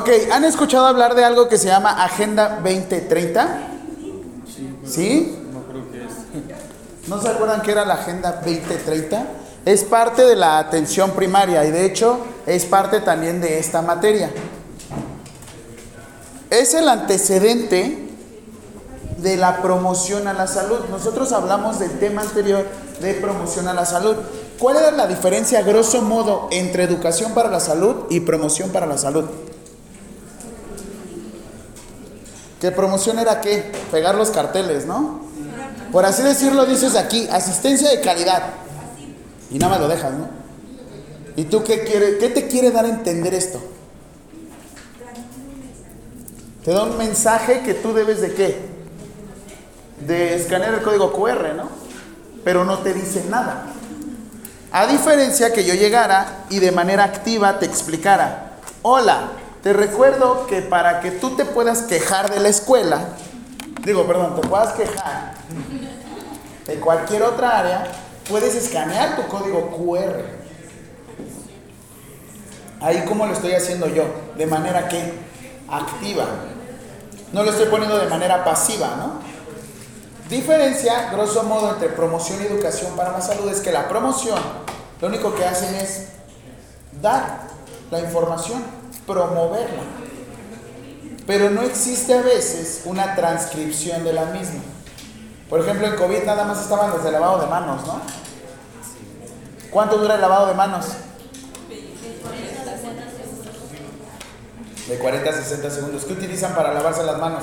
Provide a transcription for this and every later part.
Ok, ¿han escuchado hablar de algo que se llama Agenda 2030? ¿Sí? No creo que es. ¿No se acuerdan que era la Agenda 2030? Es parte de la atención primaria y de hecho es parte también de esta materia. Es el antecedente de la promoción a la salud. Nosotros hablamos del tema anterior de promoción a la salud. ¿Cuál era la diferencia, grosso modo, entre educación para la salud y promoción para la salud? ¿Qué promoción era qué? Pegar los carteles, ¿no? Por así decirlo, dices aquí, asistencia de calidad. Y nada más lo dejas, ¿no? ¿Y tú qué, quiere, qué te quiere dar a entender esto? Te da un mensaje que tú debes de qué? De escanear el código QR, ¿no? Pero no te dice nada. A diferencia que yo llegara y de manera activa te explicara, hola, te recuerdo que para que tú te puedas quejar de la escuela, digo, perdón, te puedas quejar de cualquier otra área, puedes escanear tu código QR. Ahí como lo estoy haciendo yo, de manera que activa. No lo estoy poniendo de manera pasiva, ¿no? Diferencia, grosso modo, entre promoción y educación para la salud es que la promoción lo único que hacen es dar la información, promoverla. Pero no existe a veces una transcripción de la misma. Por ejemplo, en COVID nada más estaban los de lavado de manos, ¿no? ¿Cuánto dura el lavado de manos? De 40 a 60 segundos. ¿Qué utilizan para lavarse las manos?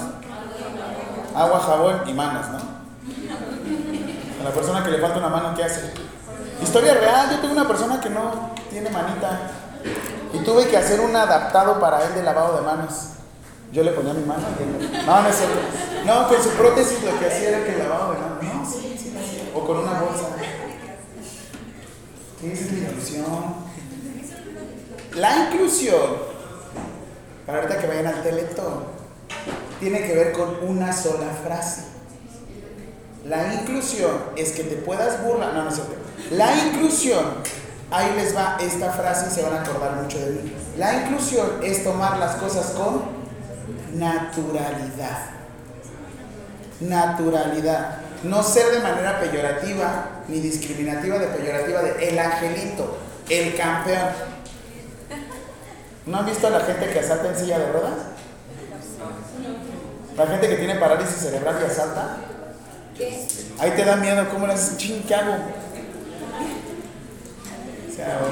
Agua, jabón y manos, ¿no? A la persona que le falta una mano, ¿qué hace? Historia real, yo tengo una persona que no tiene manita tuve que hacer un adaptado para él de lavado de manos. Yo le ponía mi mano. No, no es cierto. No, con su prótesis lo que hacía era que lavado de manos. No, sí, sí. O con una bolsa. ¿Qué es la inclusión? La inclusión, para ahorita que vayan al teletón, tiene que ver con una sola frase. La inclusión es que te puedas burlar. No, no es cierto. La inclusión, ahí les va esta frase y se van a acordar mucho de mí. La inclusión es tomar las cosas con naturalidad. Naturalidad. No ser de manera peyorativa ni discriminativa de peyorativa de el angelito, el campeón. ¿No han visto a la gente que asalta en silla de ruedas? La gente que tiene parálisis cerebral y asalta. Ahí te da miedo, ¿cómo le haces? ¿qué hago?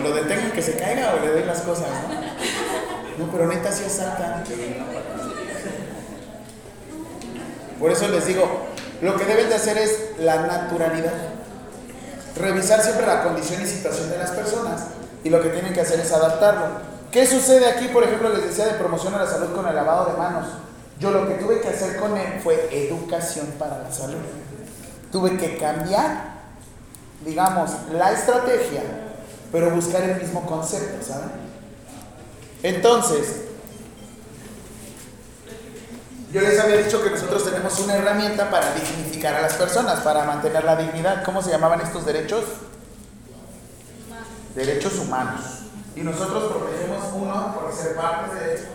Lo detengo que se caiga o le doy las cosas, ¿no? No, pero neta sí asalta. Por eso les digo, lo que deben de hacer es la naturalidad. Revisar siempre la condición y situación de las personas. Y lo que tienen que hacer es adaptarlo. ¿Qué sucede aquí, por ejemplo, les decía de promoción a la salud con el lavado de manos? Yo lo que tuve que hacer con él fue educación para la salud. Tuve que cambiar, digamos, la estrategia, pero buscar el mismo concepto, ¿saben? Entonces, yo les había dicho que nosotros tenemos una herramienta para dignificar a las personas, para mantener la dignidad. ¿Cómo se llamaban estos derechos? Derechos humanos. Y nosotros protegemos uno por ser parte de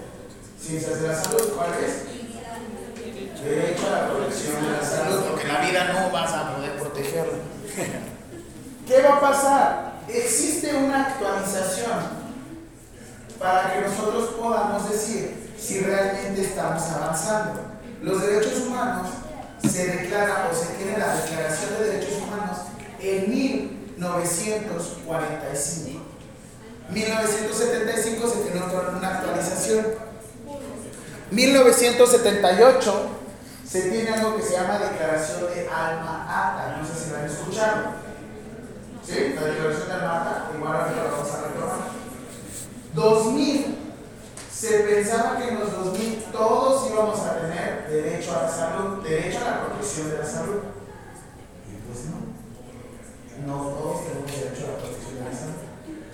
ciencias de la salud. ¿Cuál es? Derecho a la protección de la salud, porque la vida no vas a poder protegerlo. ¿Qué va a pasar? Existe una actualización para que nosotros podamos decir si realmente estamos avanzando. Los derechos humanos se declaran o se tiene la Declaración de Derechos Humanos en 1945. 1975 se tiene una actualización. 1978 se tiene algo que se llama Declaración de Alma Ata. No sé si lo han escuchado. La Declaración de Alma Ata. Igual ahora lo vamos a retomar. 2000 se pensaba que en los 2000 todos íbamos a tener derecho a la salud, derecho a la protección de la salud. Y pues no. No todos tenemos derecho a la protección de la salud.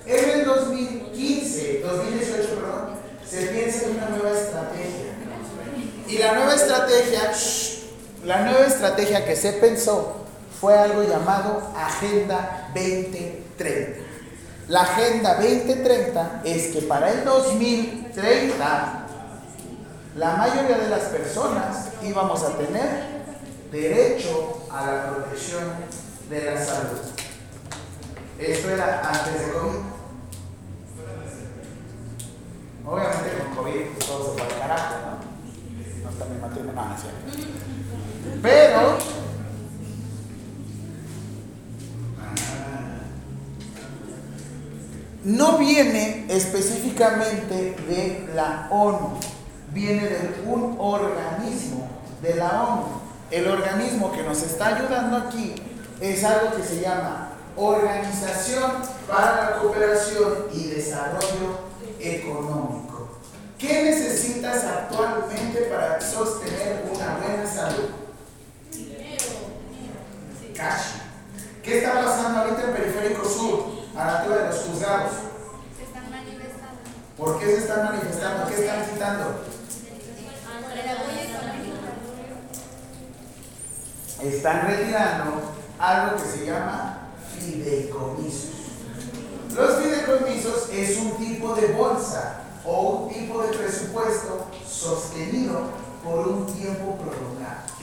En el 2015, 2018, perdón, se piensa en una nueva estrategia. Y la nueva estrategia, la nueva estrategia que se pensó fue algo llamado Agenda 2030. La Agenda 2030 es que para el 2030 la mayoría de las personas íbamos a tener derecho a la protección de la salud. Esto era antes de COVID. Obviamente con COVID pues, todo se fue al carajo, ¿no? Hasta mi matrimonio, no, no es cierto. Pero no viene específicamente de la ONU, viene de un organismo de la ONU. El organismo que nos está ayudando aquí es algo que se llama Organización para la Cooperación y Desarrollo Económico. ¿Qué necesitas actualmente para sostener una buena salud? Cash. ¿Qué está pasando ahorita en Periférico Sur, a la altura de los juzgados? Se están manifestando. ¿Por qué se están manifestando? ¿Qué están económico. Están retirando algo que se llama fideicomisos. Los fideicomisos es un tipo de bolsa o un tipo de presupuesto sostenido por un tiempo prolongado.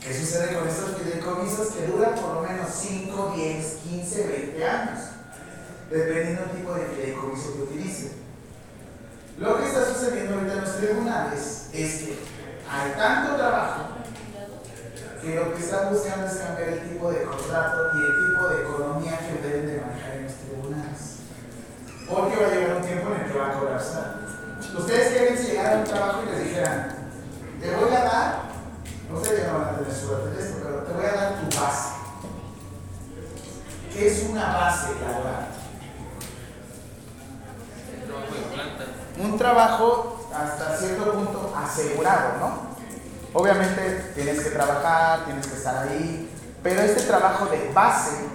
¿Qué sucede con estos fideicomisos que duran por lo menos 5, 10, 15, 20 años? Dependiendo del tipo de fideicomiso que utilicen. Lo que está sucediendo ahorita en los tribunales es que hay tanto trabajo que lo que están buscando es cambiar el tipo de contrato y el tipo de economía que deben de manejar en los tribunales. Porque va a llegar un tiempo en el que va a colapsar. Ustedes quieren si llegara a un trabajo y les dijeran, te voy a dar, no sé no van a tener suerte de esto, pero te voy a dar tu base. ¿Qué es una base laboral? En un trabajo hasta cierto punto asegurado, ¿no? Obviamente tienes que trabajar, tienes que estar ahí, pero este trabajo de base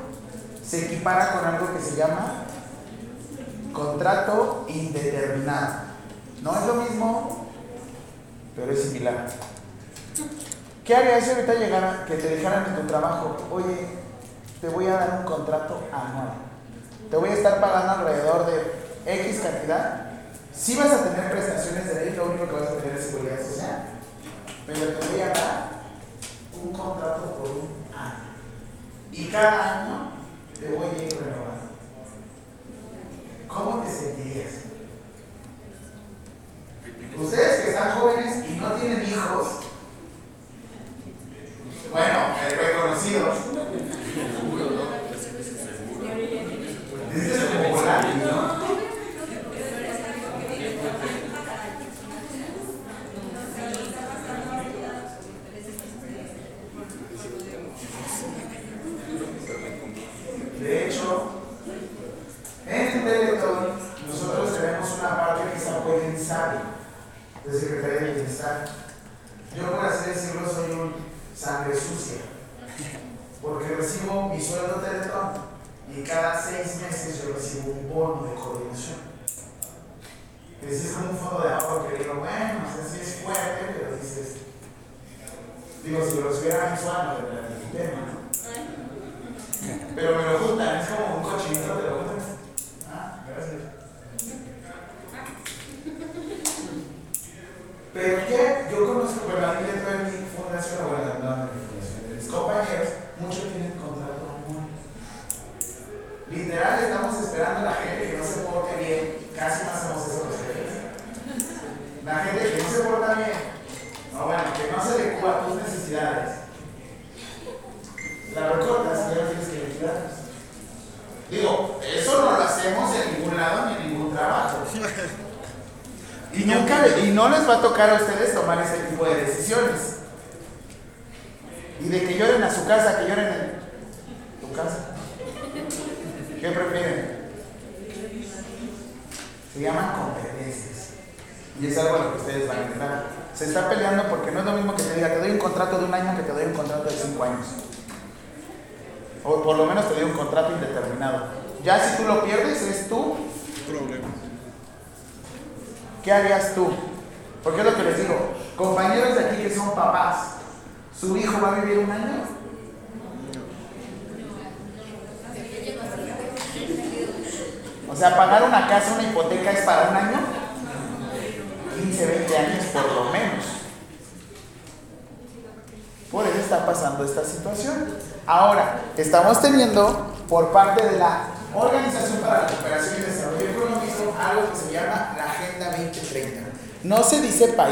se equipara con algo que se llama contrato indeterminado. No es lo mismo, pero es similar. ¿Qué harías si ahorita llegara, que te dejaran en tu trabajo? Oye, te voy a dar un contrato anual. Te voy a estar pagando alrededor de X cantidad. Si vas a tener prestaciones de ley, lo único que vas a tener es seguridad social. Pero te voy a dar un contrato por un año. Y cada año te voy a ir renovando. ¿Cómo te sentirías? Ustedes que están jóvenes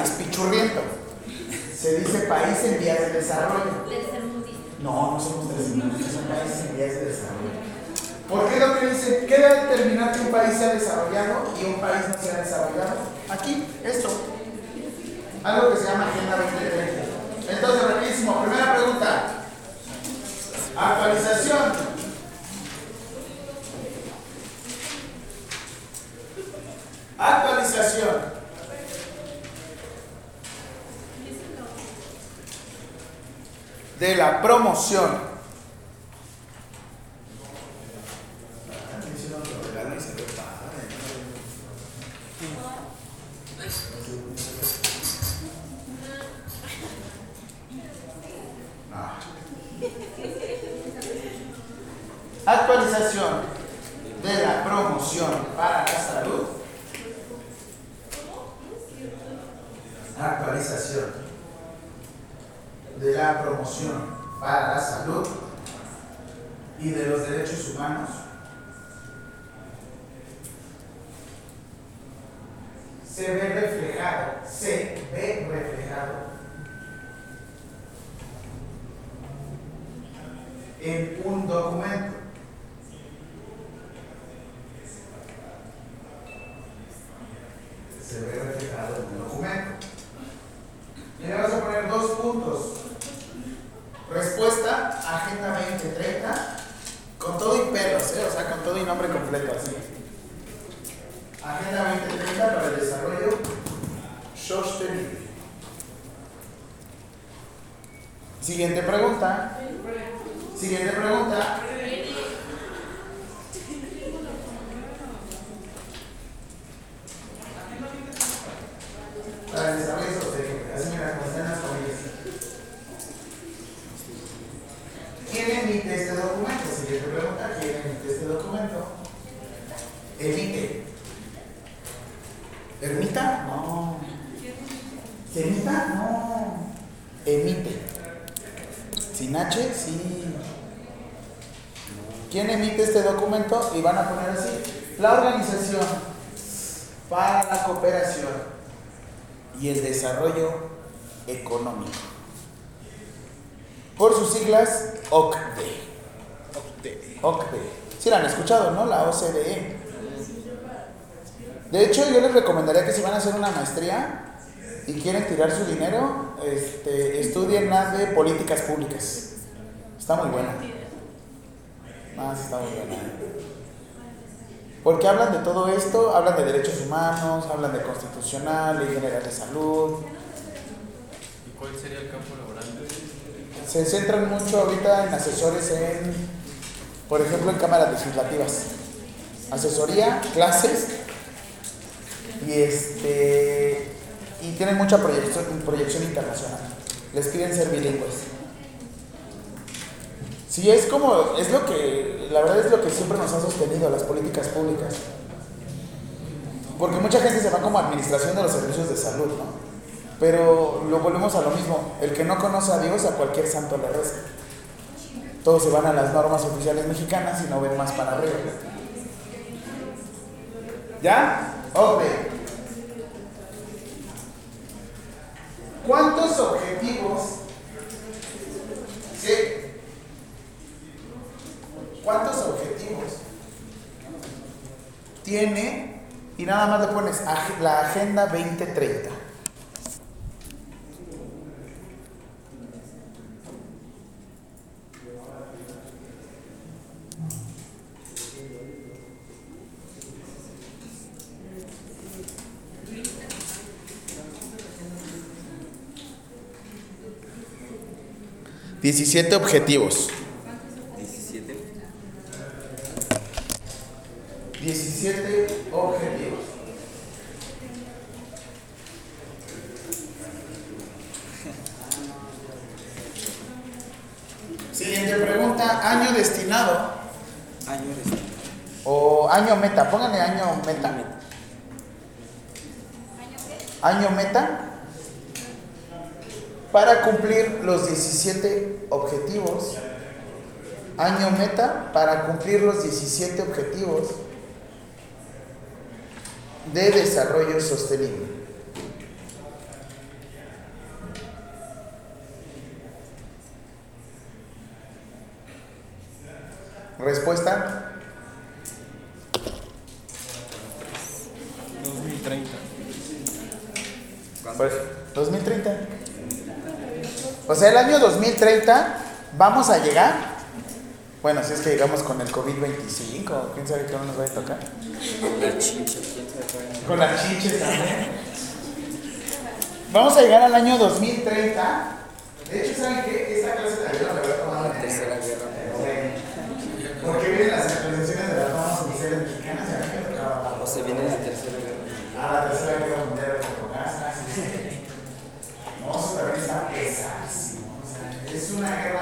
país pichurriento, se dice país en vías de desarrollo. No, no somos tercermundistas, son países en vías de desarrollo. ¿Por qué lo que dice? ¿Qué debe determinar que un país sea desarrollado y un país no sea desarrollado? Aquí, esto. Algo que se llama Agenda 2030. Entonces, rapidísimo, primera pregunta. Actualización. Actualización. De la promoción. Actualización de la promoción para la salud. Actualización de la promoción para la salud y de los derechos humanos. Se ve reflejado, se ve reflejado en un documento. Se ve reflejado en un documento. Y le vas a poner dos puntos. Respuesta, Agenda 2030, con todo y pelos, ¿eh? o sea, con todo y nombre completo, así. Agenda 2030 para el desarrollo sostenible. Siguiente pregunta. Siguiente pregunta. Para el desarrollo sostenible. Así mira, como están las comillas. ¿Quién emite este documento? Siguiente pregunta. ¿Quién emite este documento? Emite. ¿Ermita? No. ¿Se emita? No. Emite. Sin H, sí. ¿Quién emite este documento? Y van a poner así. La Organización para la Cooperación y el Desarrollo Económico. Por sus siglas, OCDE. OCDE. Sí la han escuchado, ¿no? La OCDE. De hecho, yo les recomendaría que si van a hacer una maestría y quieren tirar su dinero, este, estudien más de políticas públicas. Está muy buena. Más está muy buena. Porque hablan de todo esto, hablan de derechos humanos, hablan de constitucional, ley general de salud. ¿Y cuál sería el campo laboral? Se centran mucho ahorita en asesores en, por ejemplo, en cámaras legislativas. Asesoría, clases y este y tienen mucha proyección, internacional. Les piden ser bilingües. Sí, es como, es lo que, la verdad es lo que siempre nos ha sostenido las políticas públicas. Porque mucha gente se va como administración de los servicios de salud, ¿no? Pero lo volvemos a lo mismo, el que no conoce a Dios a cualquier santo le reza. Todos se van a las normas oficiales mexicanas y no ven más para arriba. ¿Ya? Ok. ¿Cuántos objetivos? Sí. ¿Cuántos objetivos tiene? Y nada más le pones la Agenda 2030. Diecisiete objetivos. 17. 17 objetivos. Siguiente pregunta, año destinado Año de o año meta, pónganle año meta. Año meta para cumplir los 17 objetivos. Año meta para cumplir los 17 objetivos de desarrollo sostenible. Respuesta. 2030. Pues 2030. O sea, el año 2030 vamos a llegar. Bueno, si es que llegamos con el COVID-25, quién sabe qué no nos va a tocar. La quién sabe cuál. Con las chinches también. Vamos a llegar al año 2030. De hecho, ¿saben qué? Esta clase también la había tomado en Tercera guerra. Porque vienen las actualizaciones de las normas oficiales mexicanas y a mí me tocaba. O se viene la tercera guerra mundial. Ah, la tercera guerra mundial de Focasa, sí, sí. No, eso también está pesadísimo. O sea, es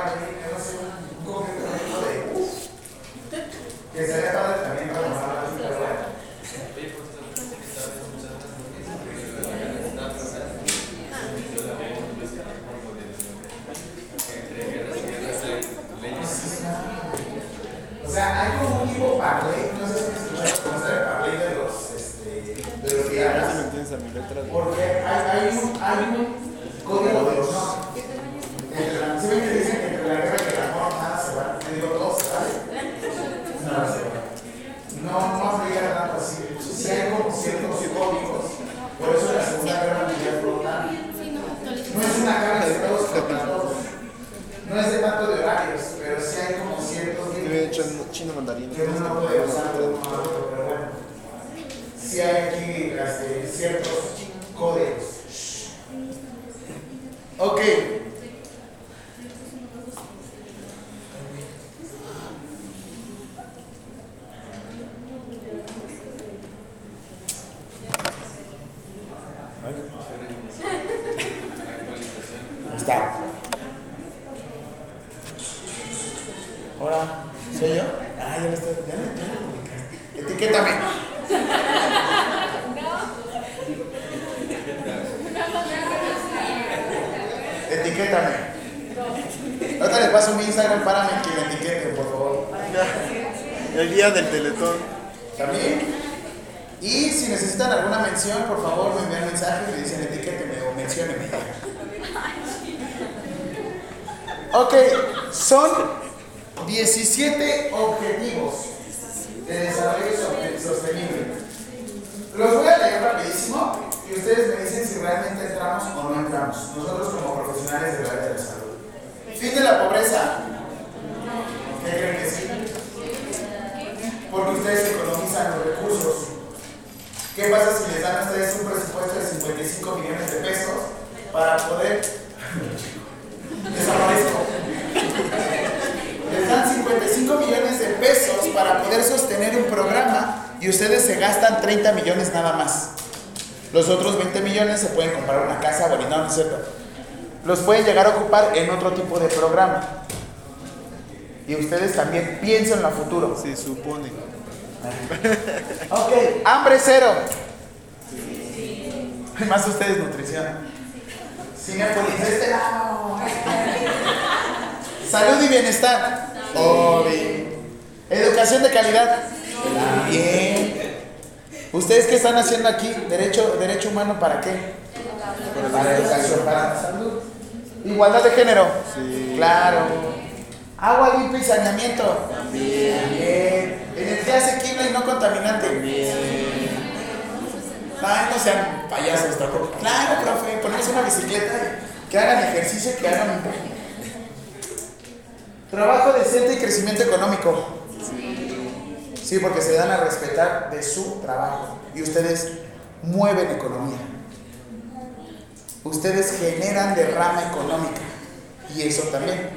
y ustedes se gastan 30 millones nada más. Los otros 20 millones se pueden comprar una casa, bueno, no, no es cierto. Los pueden llegar a ocupar en otro tipo de programa. Y ustedes también piensen en lo futuro. Se supone. Ok, hambre cero. Más ustedes nutrición. Cinepolis, de este lado. Salud y bienestar. Obvio. Educación de calidad. También. ¿Ustedes qué están haciendo aquí? ¿Derecho, derecho humano para qué? Para educación, para la salud. Igualdad de género. Sí. Claro. Agua limpia y saneamiento. También. Energía asequible y no contaminante. Ay, no sean payasos tampoco. Claro, profe, ponemos una bicicleta y que hagan ejercicio, que hagan. Trabajo decente y crecimiento económico. Sí, porque se dan a respetar de su trabajo y ustedes mueven economía. Ustedes generan derrama económica y eso también.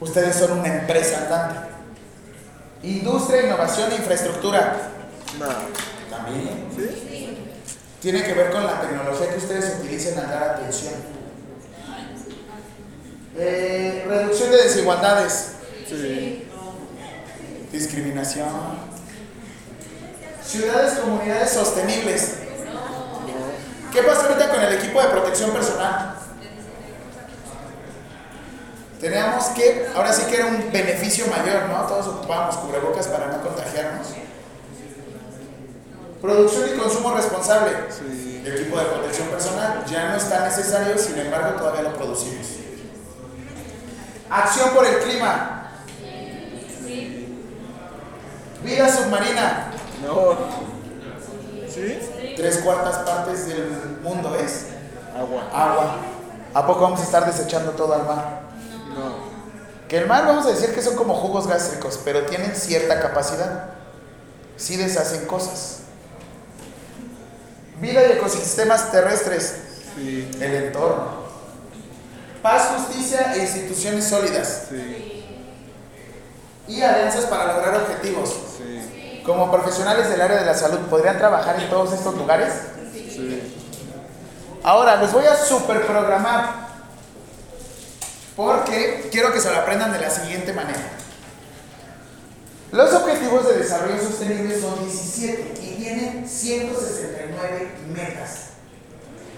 Ustedes son una empresa andante. Industria, innovación e infraestructura. No. También. ¿Sí? Tiene que ver con la tecnología que ustedes utilicen al dar atención. Eh, reducción de desigualdades. Sí. Discriminación. Ciudades, comunidades sostenibles. ¿Qué pasa ahorita con el equipo de protección personal? Teníamos que, ahora sí que era un beneficio mayor, ¿no? Todos ocupábamos cubrebocas para no contagiarnos. Producción y consumo responsable. Sí. Equipo de protección personal ya no está necesario, sin embargo todavía lo producimos. Acción por el clima. Vida submarina. No. ¿Sí? Tres cuartas partes del mundo es Agua. agua. ¿A poco vamos a estar desechando todo al mar? No. Que el mar vamos a decir que son como jugos gástricos, pero tienen cierta capacidad. Sí deshacen cosas. Vida y ecosistemas terrestres. Sí. El entorno. Paz, justicia e instituciones sólidas. Sí. Y alianzas para lograr objetivos. Sí. Como profesionales del área de la salud, ¿podrían trabajar en todos estos lugares? Sí. Ahora, los voy a super programar. Porque quiero que se lo aprendan de la siguiente manera. Los objetivos de desarrollo sostenible son 17 y tienen 169 metas.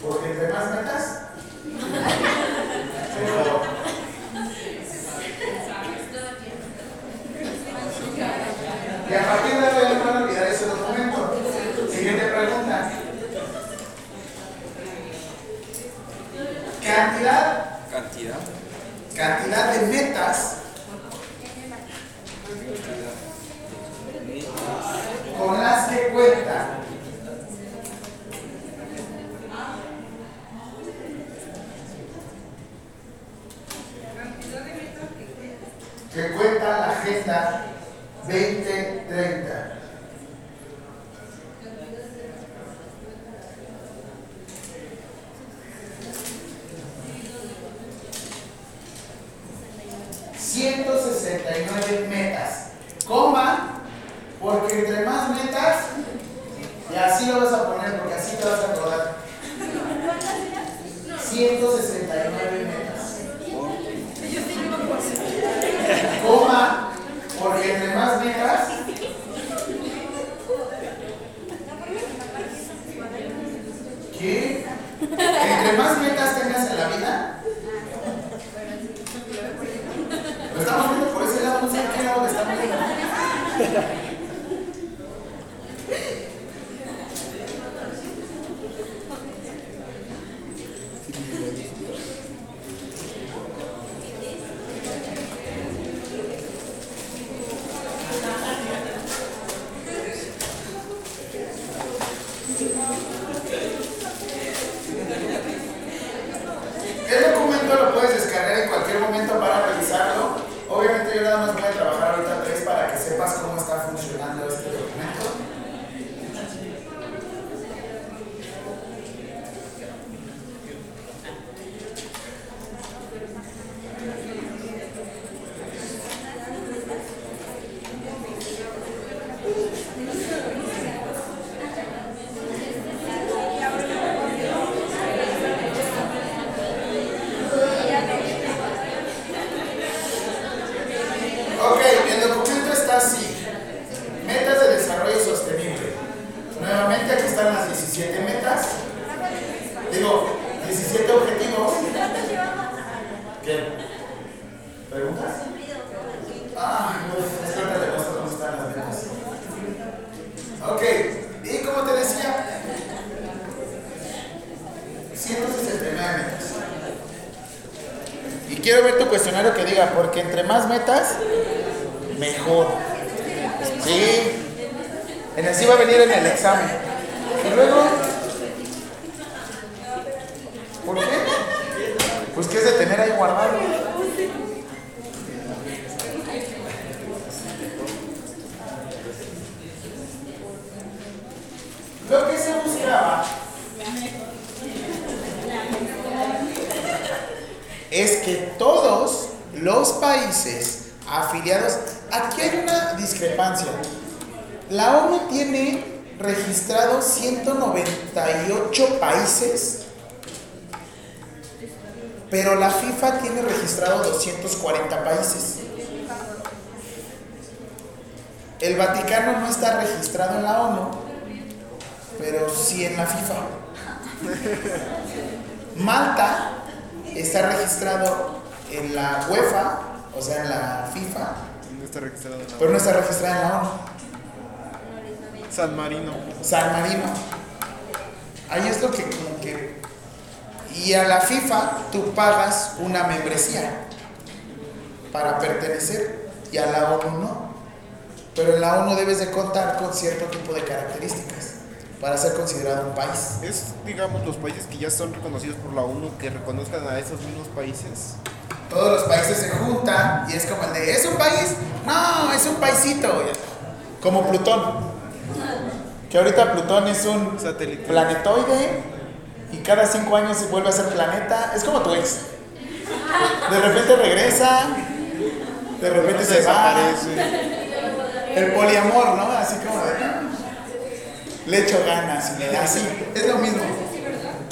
Porque entre más metas, mejor. Y a partir de ahora van a olvidar ese documento. Siguiente pregunta. Cantidad, Cantidad. cantidad de metas con las que cuenta. Que cuenta la Agenda 2030. ...169 metas... ...coma... ...porque entre más metas... ...y así lo vas a poner porque así te vas a acordar... ...169 metas... ...coma... ...porque entre más metas... ¿Qué? Entre más metas tengas en la vida... Lo estamos viendo por ese lado, no sé qué lado estamos viendo. San Marino. San Marino. Ahí es lo que como que... Y a la FIFA tú pagas una membresía para pertenecer y a la ONU no. Pero en la ONU debes de contar con cierto tipo de características para ser considerado un país. Es, digamos, los países que ya son reconocidos por la ONU que reconozcan a esos mismos países. Todos los países se juntan y es como el de, ¿es un país? No, es un paisito. Como Plutón. Que ahorita Plutón es un Satélite. planetoide y cada cinco años se vuelve a ser planeta. Es como tu ex. De repente regresa, de repente se va. El poliamor, ¿no? Así como de. Le echo ganas y así. Es lo mismo.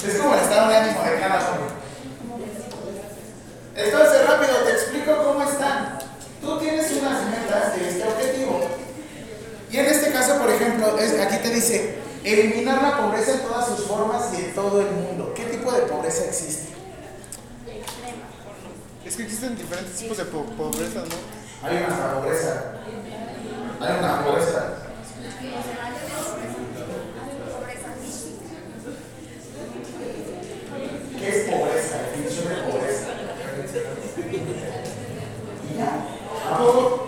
Es como el estado de ánimo de cada uno. Entonces, rápido, te explico cómo están. Tú tienes unas metas de este objetivo. Y en este caso, por ejemplo, es- aquí te dice eliminar la pobreza en todas sus formas y en todo el mundo. ¿Qué tipo de pobreza existe? Es que existen diferentes tipos de po- pobreza, ¿no? Hay una pobreza. Hay una pobreza. ¿Qué es pobreza? Definición de pobreza. Y ya. ¿A poco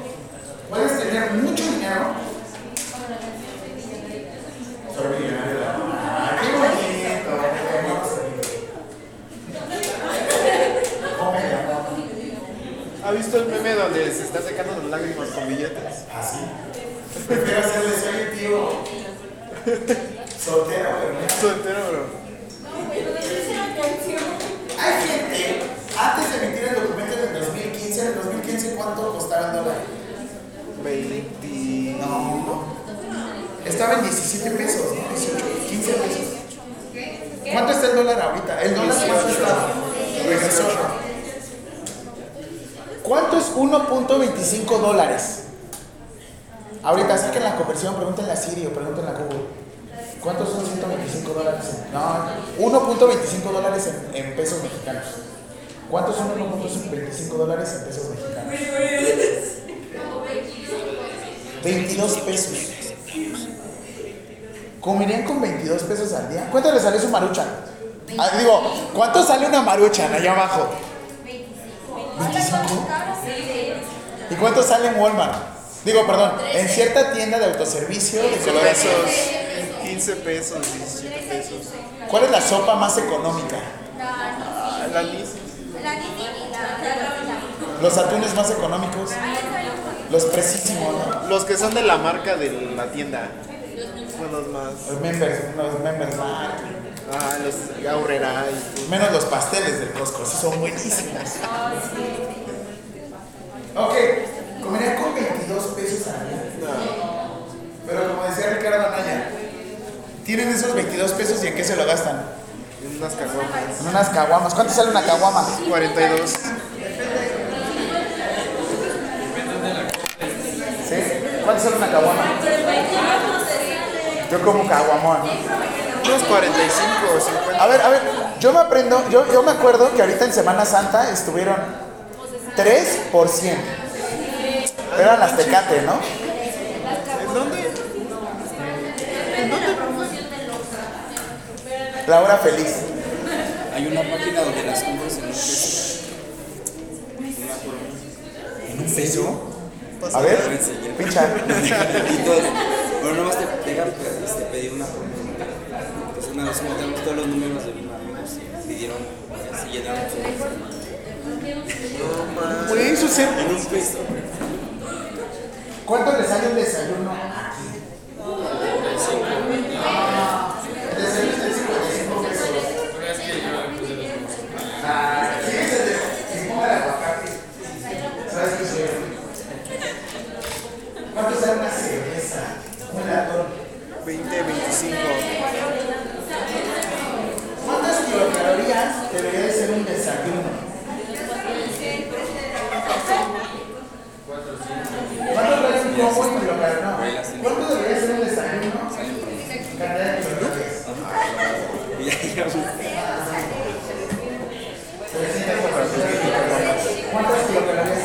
puedes tener mucho dinero? Soy millonario. Ah, qué bonito. qué hermoso. Come, amor. ¿Ha visto el meme donde se está secando las lágrimas con billetes? Así. Prefiero hacerle soy el tío soltero, pero no. Soltero, bro. Hay gente, antes de emitir el documento en el 2015, en el 2015, ¿cuánto costaba el dólar? 20. No. Estaba en 17 pesos, ¿no? 18, 15 pesos. ¿Cuánto está el dólar ahorita? ¿El dólar cuánto está? 18. ¿Cuánto es 1.25 dólares? Ahorita saquen la conversión, pregúntenle a Siri o pregúntenle a Google. ¿Cuántos son 125 dólares? No, 1.25 dólares en, en pesos mexicanos. ¿Cuántos son 1.25 dólares en pesos mexicanos? 22 pesos. ¿Comerían con 22 pesos al día? ¿Cuánto le sale su maruchan? Ah, digo, ¿cuánto sale una maruchan allá abajo? 25. ¿Y cuánto sale en Walmart? Digo, perdón, en cierta tienda de autoservicio. de color azul. pesos. 15 pesos, 17 pesos. ¿Cuál es la sopa más económica? La lis. Los atunes más económicos. Los precisísimos, ¿no? Los que son de la marca de la tienda. Son los más. Los members, los members Mark. Ah, los Aurrera y Menos los pasteles del Costco, sí son buenísimos. Ok, comería con 22 pesos al día. Pero como decía Ricardo Anaya, tienen esos 22 pesos y en qué se lo gastan? en unas caguamas. En unas caguamas. ¿Cuánto sale una caguama? 42. ¿Sí? ¿Cuánto sale una caguama? Yo como caguamón. Unos 45 o 50. A ver, a ver, yo me aprendo, yo, yo me acuerdo que ahorita en Semana Santa estuvieron 3 por 100. Eran las tecate, ¿no? ¿En dónde? La hora feliz. Hay una página donde las compras en un peso. ¿En un peso? A ver, enseñar. pincha. Bueno, nomás te dejan este, pedir una. Pues vez juntamos todos los números de mis amigos y pidieron, se llenaron su Güey, eso se-. ¿Cuánto le sale un desayuno ¿Cuánto debería ser el desayuno? ¿Cuántas kilocalorías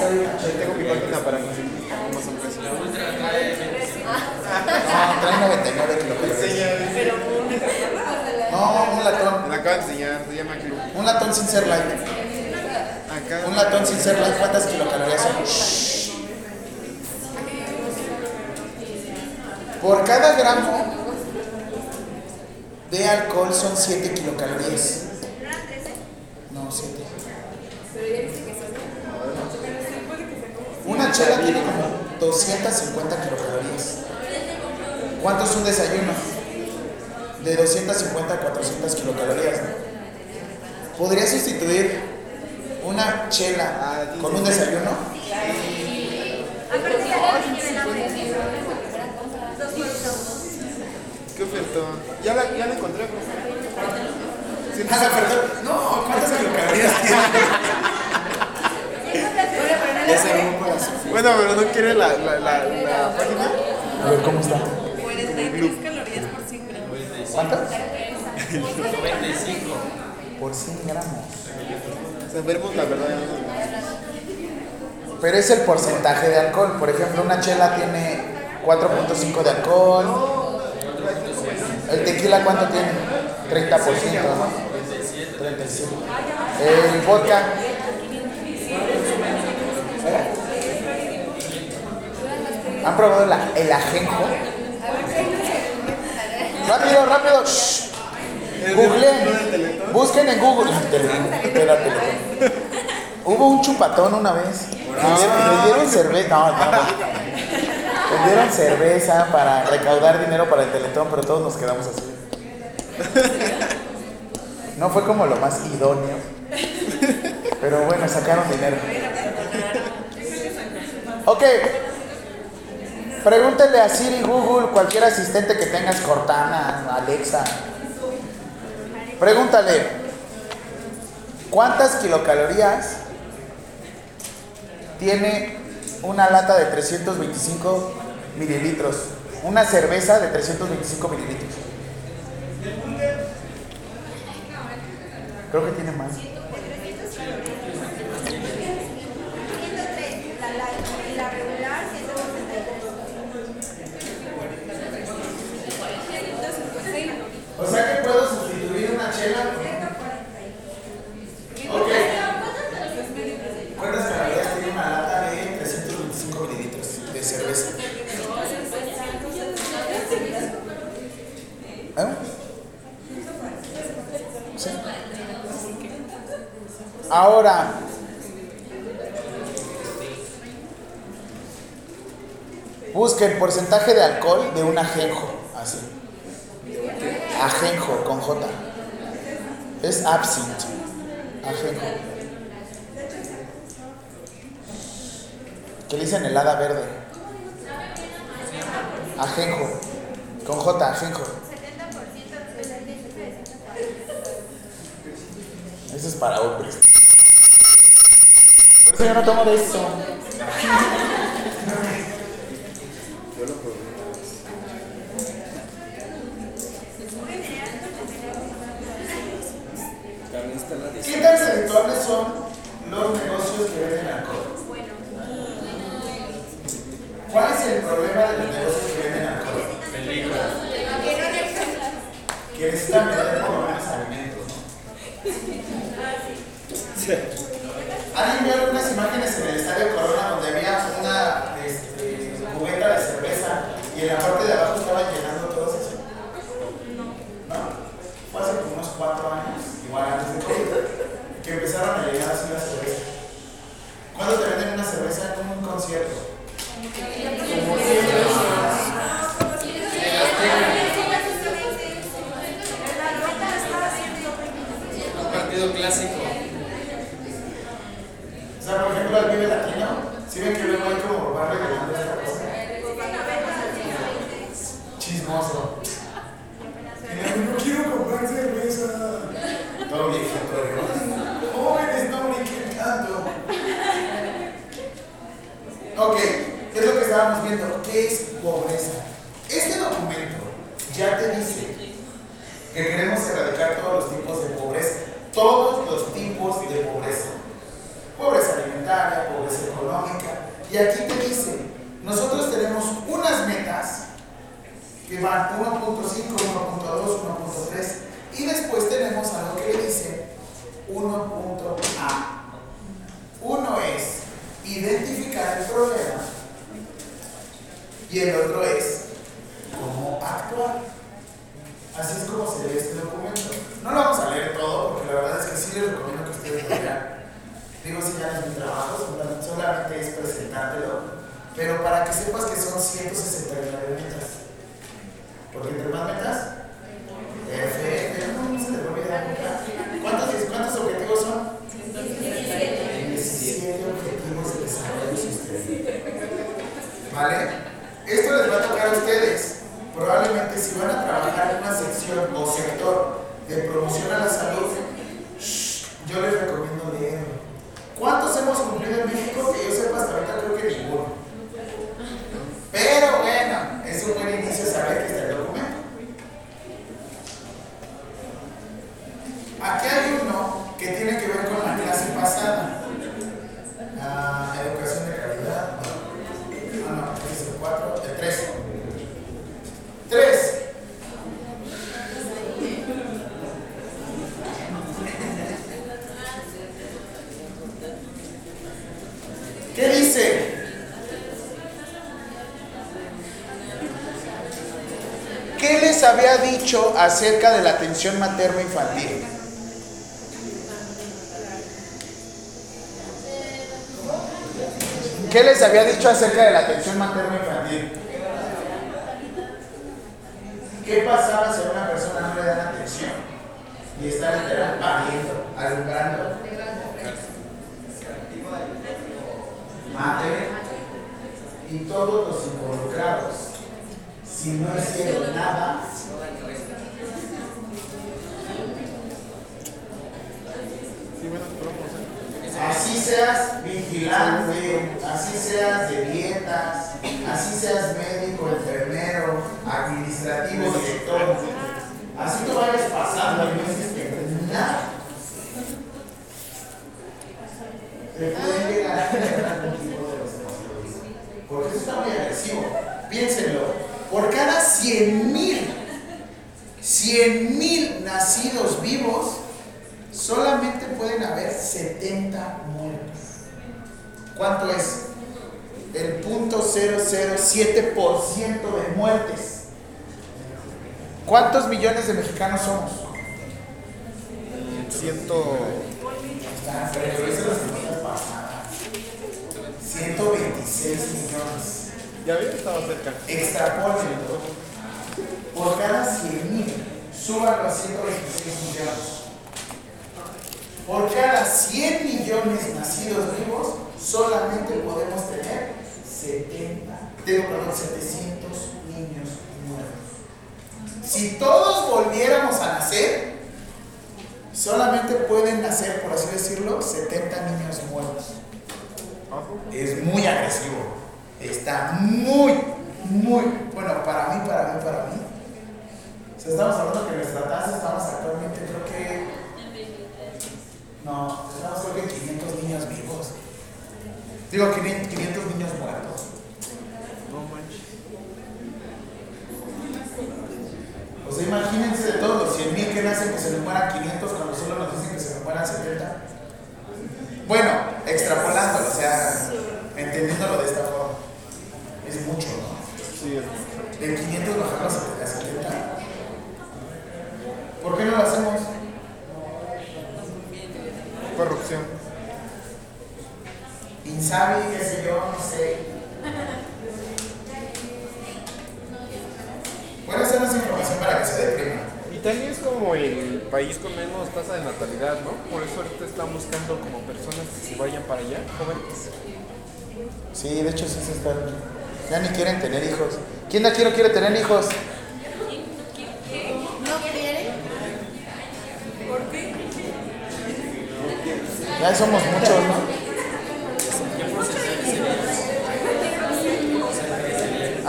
tengo mi página para conseguir más o menos. Trae 99 kilocalorías. No, un latón. Me acaba de enseñar, se llama aquí. Un latón sin ser light. Un latón sin ser light, ¿cuántas kilocalorías son? Por cada gramo de alcohol son 7 kilocalorías. No, 7. Una chela tiene como 250 kilocalorías. ¿Cuánto es un desayuno? De 250 a 400 kilocalorías. ¿no? ¿Podría sustituir una chela con un desayuno? ¿Qué ofertón? Ya la, ya la encontré, profe. Ah, perdón. No, ¿cuántas kilocalorías tiene? Ya se su Bueno, pero no quiere la, la, la, la página. A ver, ¿cómo está? 43 calorías por 100 gramos. ¿Cuántas? 95. Por 100 gramos. Sabemos la verdad. Pero es el porcentaje de alcohol. Por ejemplo, una chela tiene 4.5 de alcohol. ¿El tequila cuánto tiene? 30%, ¿no? 37. El vodka. ¿Han probado la- el ajenjo? Rápido, rápido. Shh. Googleen. Busquen en Google. Hubo un chupatón una vez. Le dieron cerveza. No, no, no. Dieron cerveza para recaudar dinero para el Teletón, pero todos nos quedamos así. No fue como lo más idóneo. Pero bueno, sacaron dinero. Ok. Pregúntele a Siri, Google, cualquier asistente que tengas, Cortana, Alexa. Pregúntale, ¿cuántas kilocalorías tiene una lata de 325 mililitros? Una cerveza de 325 mililitros. Creo que tiene más. La, la, la regular 163. O sea que puedo sustituir una chela. Ok. ¿Cuántas calorías tiene una lata de 325 mililitros de cerveza? ¿Eh? Sí. Ahora, busquen porcentaje de alcohol de un ajenjo, así. Ajenjo con J. Es absinthe. Ajenjo. Que le dicen helada verde. Ajenjo. Con J, ajenjo. Eso es para hombres. Por eso yo no tomo de eso. ¿Qué tan redituables son los negocios que venden alcohol? ¿Cuál es el problema de los negocios que venden alcohol? Peligro. Que necesitan vender por lo menos alimentos, ¿no? ¿Han enviado algunas imágenes en el Estadio Corona donde acerca de la atención materno-infantil? ¿Qué les había dicho acerca de la atención materno-infantil? ¿Qué pasaba si una persona no le dan atención? Y está literal pariendo, alumbrando. Madre y todos los involucrados, si no hicieron nada, Sí, bueno, promos, ¿eh? Así seas vigilante, así seas de dietas, así seas médico, enfermero, administrativo, director, así tú vayas pasando y no hiciste nada. Te pueden llegar a tipo. Porque eso está muy agresivo. Piénsenlo. Por cada 100 mil, 100 mil nacidos vivos, solamente pueden haber 70 muertos. ¿Cuánto es? El punto 007% de muertes. ¿Cuántos millones de mexicanos somos? Ciento. Está, pero esa es la semana pasada. 126 millones. Ya vi, estaba cerca. Extrapólenlo. Por cada 100 mil, súbanlo a 126 millones. Por cada 100 millones nacidos vivos, solamente podemos tener 70, tengo, perdón, 700 niños muertos. Si todos volviéramos a nacer, solamente pueden nacer, por así decirlo, 70 niños muertos. Es muy agresivo. Está muy, muy, bueno, para mí, para mí, para mí. O sea, estamos hablando que nuestra tasa estamos actualmente, creo que. No, estamos creo que en 500 niños vivos. Digo, 500 500 niños muertos. No manches. O sea, imagínense de todos los 100 mil que nacen que se les mueran 500 cuando solo nos dicen que se les mueran 70. Bueno, extrapolándolo, o sea, entendiéndolo de esta forma. Es mucho, ¿no? Sí, es De 500 bajarlos a 70. ¿Por qué no lo hacemos? Corrupción. Insabi, qué sé yo, no sé. Bueno, esa es información para que se deprima. Italia es como el país con menos tasa de natalidad, ¿no? Por eso ahorita están buscando como personas que se vayan para allá, jóvenes. Sí, de hecho sí se están. Ya ni quieren tener hijos. ¿Quién de aquí no quiere tener hijos? ¿No quiere? Somos muchos, ¿no?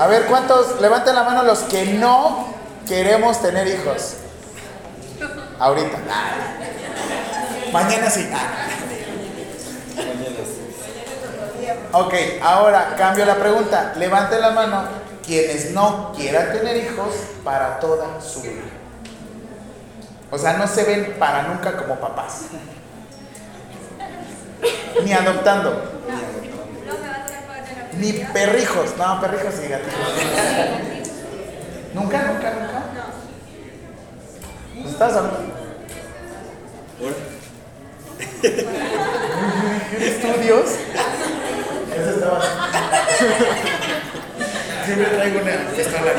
A ver, ¿cuántos? Levanten la mano los que no queremos tener hijos. Ahorita. Ah. Mañana sí. Ok, ahora cambio la pregunta. Levanten la mano quienes no quieran tener hijos para toda su vida. O sea, no se ven para nunca como papás. Ni adoptando. Ni. No perrijos. No, perrijos y gatitos. ¿Nunca, nunca, nunca? Pues ¿Estás hablando? Ahora, ¿Eres tú, Dios? Eso estaba. Siempre traigo una pistola.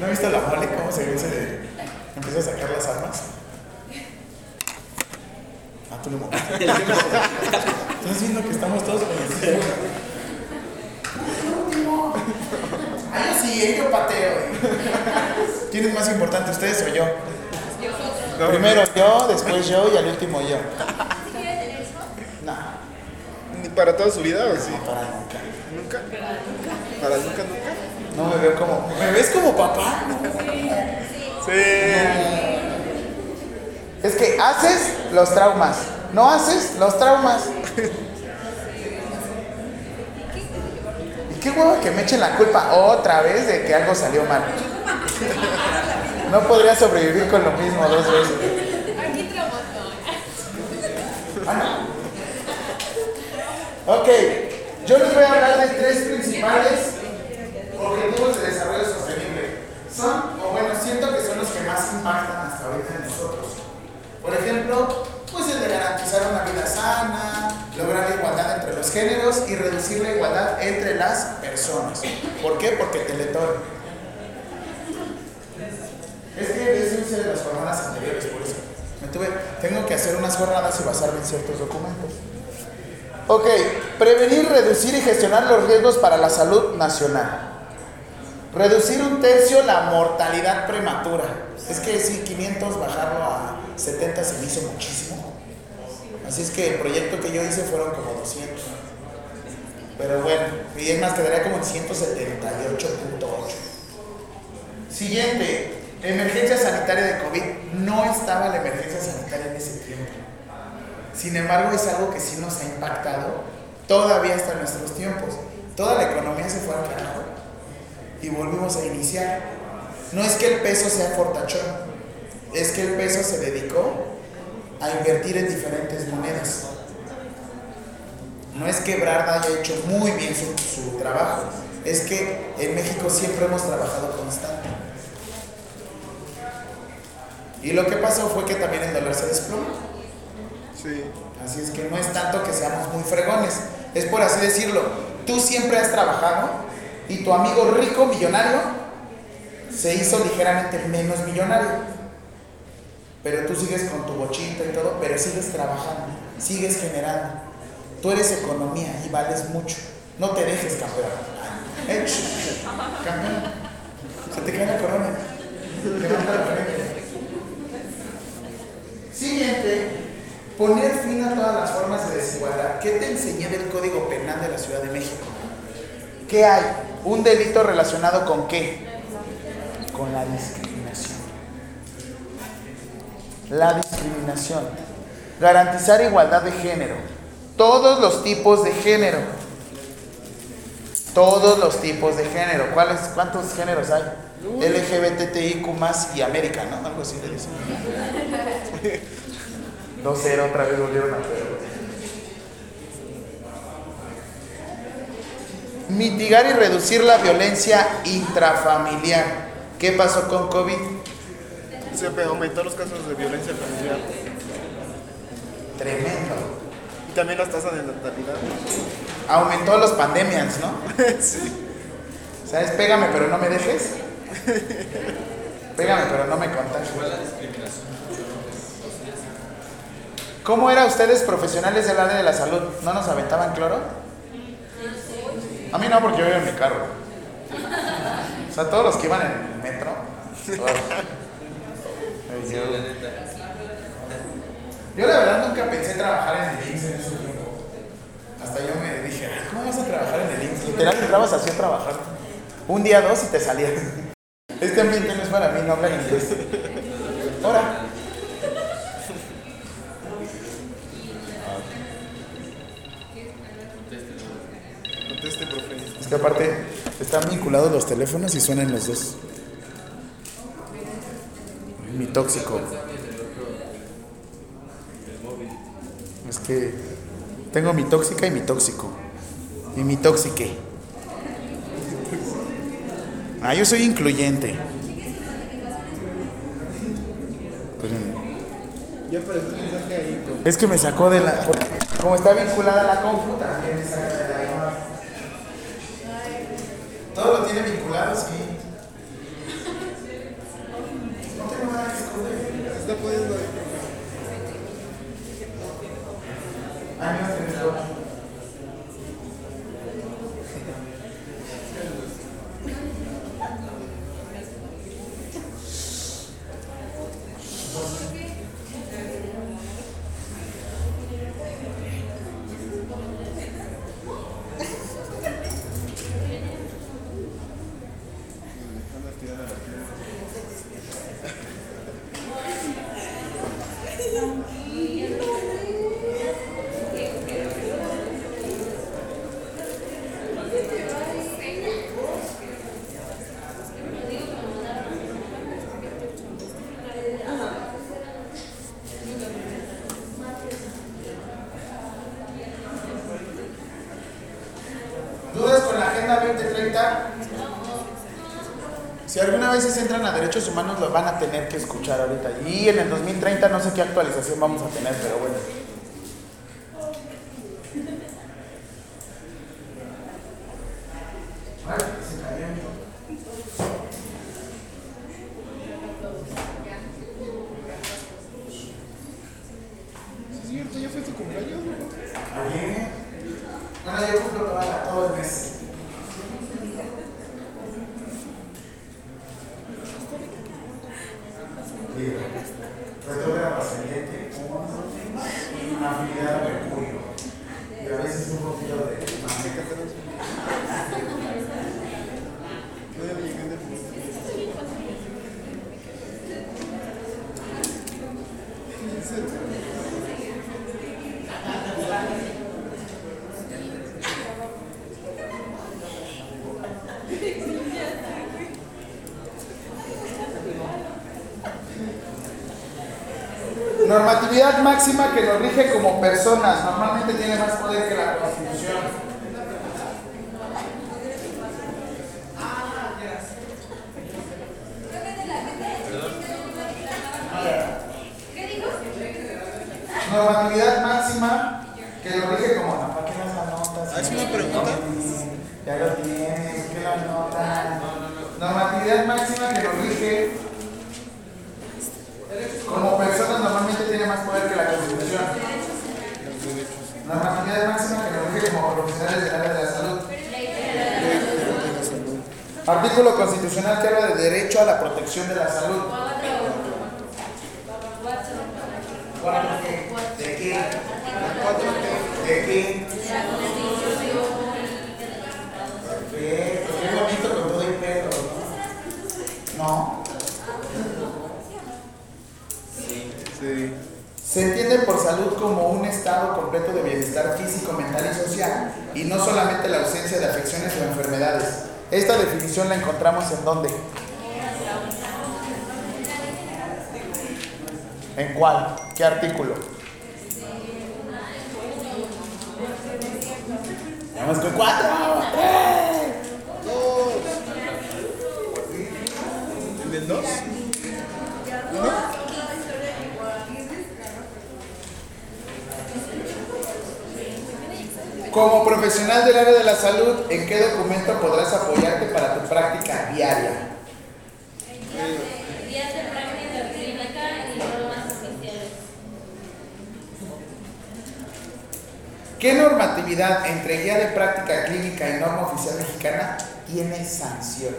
¿No has visto la mole? ¿Cómo se ve ese de. Empieza a sacar las armas? Ah, tú no Estás viendo que estamos todos con el. Ah, sí, yo pateo. ¿Quién es más importante, ustedes o yo? Primero yo, después yo y al último yo. No, ¿Ni para toda su vida o sí? no para nunca. ¿Nunca? ¿Para nunca, nunca? No me veo como. ¿Me ves como papá? Sí. Es que haces los traumas. No haces los traumas. Y qué huevo que me echen la culpa otra vez de que algo salió mal. No podría sobrevivir con lo mismo dos veces. Aquí. Ah. Ok, yo les voy a hablar de tres principales objetivos de desarrollo sostenible. Son, o bueno, siento que son los que más impactan hasta ahorita en nosotros. Por ejemplo, pues el de garantizar una vida sana, lograr la igualdad entre los géneros y reducir la igualdad entre las personas. ¿Por qué? Porque Teletón. Es que es hice de las jornadas anteriores, por eso. Me tuve, tengo que hacer unas jornadas y basarme en ciertos documentos. Ok, prevenir, reducir y gestionar los riesgos para la salud nacional. Reducir un tercio la mortalidad prematura. Es que sí, 500 bajarlo a 70 se hizo muchísimo. Así es que el proyecto que yo hice fueron como 200. Pero bueno, y es más, quedaría como en 178.8. Siguiente, emergencia sanitaria de COVID. No estaba la emergencia sanitaria en ese tiempo. Sin embargo, es algo que sí nos ha impactado todavía hasta nuestros tiempos. Toda la economía se fue al carajo y volvimos a iniciar. No es que el peso sea fortachón, es que el peso se dedicó a invertir en diferentes monedas. No es que Brad haya hecho muy bien su, su trabajo, es que en México siempre hemos trabajado constante. Y lo que pasó fue que también el dólar se desplomó. Sí. Así es que no es tanto que seamos muy fregones, es por así decirlo. Tú siempre has trabajado y tu amigo rico, millonario, se hizo ligeramente menos millonario. Pero tú sigues con tu bochita y todo, pero sigues trabajando, sigues generando. Tú eres economía y vales mucho. No te dejes, campeón. Eh, campeón. Se te cae la corona. Levanta la frente. Siguiente, poner fin a todas las formas de desigualdad. ¿Qué te enseñé del Código Penal de la Ciudad de México? ¿Qué hay? Un delito relacionado con qué? Con la discriminación. La discriminación. Garantizar igualdad de género. Todos los tipos de género. Todos los tipos de género. ¿Cuáles, ¿Cuántos géneros hay? LGBTIQ más y América, ¿no? Algo así le dicen. 2-0, otra vez volvieron a. Mitigar y reducir la violencia intrafamiliar. ¿Qué pasó con COVID? Se aumentó los casos de violencia familiar Tremendo. y también las tasas de natalidad. Aumentó los pandemias, ¿no? sí. ¿Sabes? Pégame, pero no me dejes. Pégame, pero no me contagies. ¿Cómo eran ustedes profesionales del área de la salud? ¿No nos aventaban cloro? A mí no, porque yo iba en mi carro. O sea, todos los que iban en el metro. todos. Ay, yo, yo la verdad nunca pensé trabajar en el IMSS en ese tiempo. Hasta yo me dije, "Ay, ¿cómo vas a trabajar en el IMSS? Literal entrabas así a trabajar. Un día, dos y te salías. Este ambiente no es para mí, no hablan inglés. Ahora. Conteste, profe. Es que aparte están vinculados los teléfonos y suenan los dos. Tóxico. Es que tengo mi tóxica y mi tóxico. Y mi tóxique. Ah, yo soy incluyente. Pues, con- Es que me sacó de la. Como está vinculada a la compu, también me saca de la llamada. Todo lo tiene vinculado, sí. No tengo nada que esconder. Se está poniendo ahí. Ay, no, se me sacó. ¿Dudas con la Agenda 2030? Si alguna vez se entran a derechos humanos, lo van a tener que escuchar ahorita. Y en el 2030 no sé qué actualización vamos a tener, pero bueno. Ay, se cayó. Sí, es cierto, ya fue tu cumpleaños, ¿no? Ayer. Bueno, yo cumplo toda- todo el mes. Digo, retrógrado ascendente, afinidad a. Y a veces un poquito de No, ya me llegué de Normatividad máxima que nos rige como personas. Normalmente tiene más poder que la Constitución. Normatividad máxima que nos rige como. ¿Para qué las anotas? ¿Es una pregunta? Ya lo tienes, ¿qué lo anotas? Normatividad máxima que nos rige como personas normalmente tiene más poder que la Constitución. Normatividad máxima que nos rige como profesionales del área de la salud. Constitucional que habla de derecho a la protección de la salud. ¿De qué? ¿De? Perfecto, qué bonito con todo el ¿no? No. Sí. Se entiende por salud como un estado completo de bienestar físico, mental y social, y no solamente la ausencia de afecciones o enfermedades. Definición la encontramos en dónde? ¿En cuál? ¿Qué artículo? Vamos con cuatro. ¡tres! ¿En el 2? Como profesional del área de la salud, ¿en qué documento podrás apoyarte para tu práctica diaria? De práctica clínica y normas oficiales. ¿Qué normatividad entre guía de práctica clínica y norma oficial mexicana tiene sanción?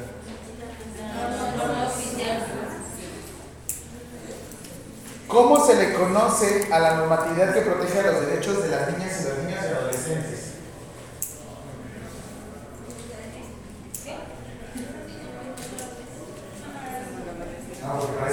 Norma oficial. ¿Cómo se le conoce a la normatividad que protege los derechos de las niñas y los niños y adolescentes? Para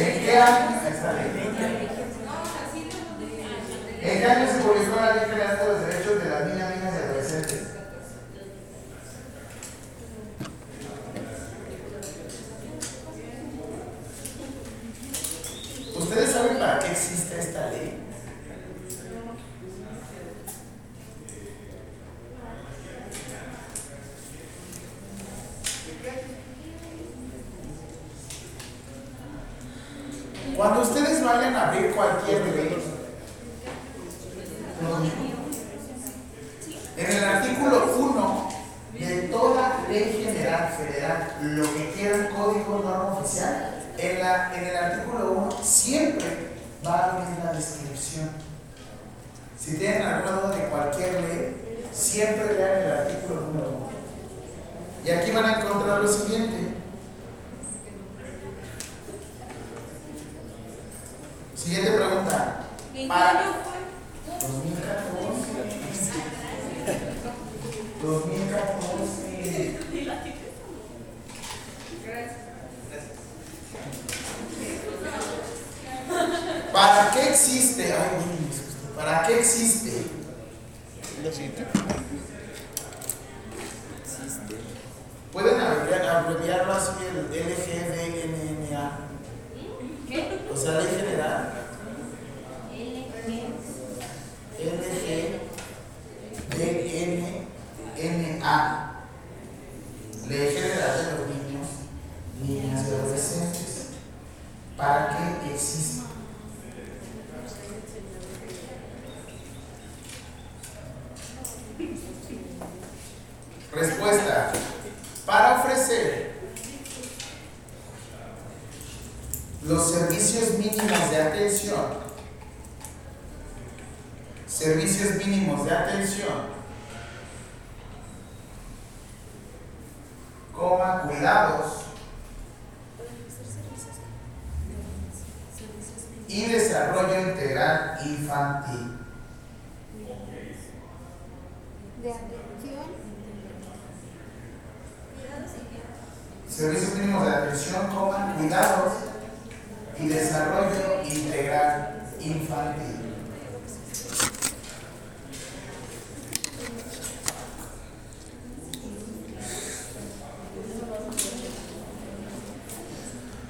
¿En qué año? Se publicó la ley que de los derechos de las niñas?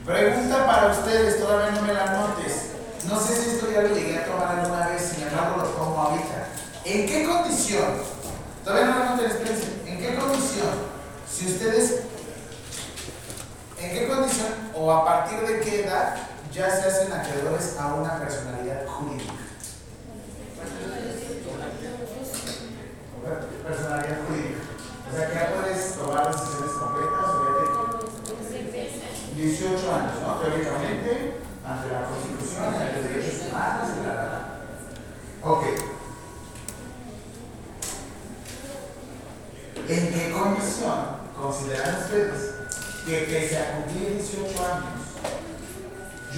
Pregunta para ustedes, todavía no me la notes. No sé si esto ya lo llegué a tomar alguna vez, sin embargo lo tomo ahorita. ¿En qué condición? Todavía no la noten, espérense. ¿En qué condición? Si ustedes... ¿En qué condición o a partir de qué edad ya se hacen acreedores a una personalidad jurídica?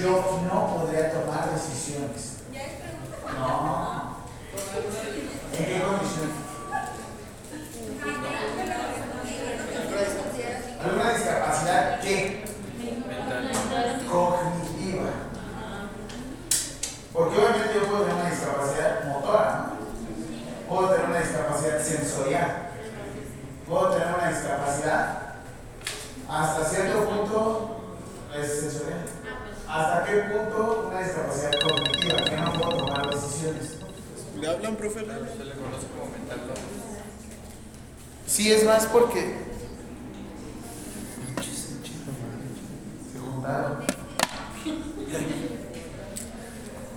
Yo no podría tomar decisiones? No. ¿En qué condición? ¿Alguna discapacidad qué? Cognitiva. Porque obviamente yo puedo tener una discapacidad motora, ¿no? Puedo tener una discapacidad sensorial. Puedo tener una discapacidad hasta cierto punto es sensorial. ¿Hasta qué punto una discapacidad cognitiva? Que no puedo tomar decisiones. ¿Le hablan, profe? ¿Le hablan? Se le conoce como mental load. Sí, es más porque se juntaron.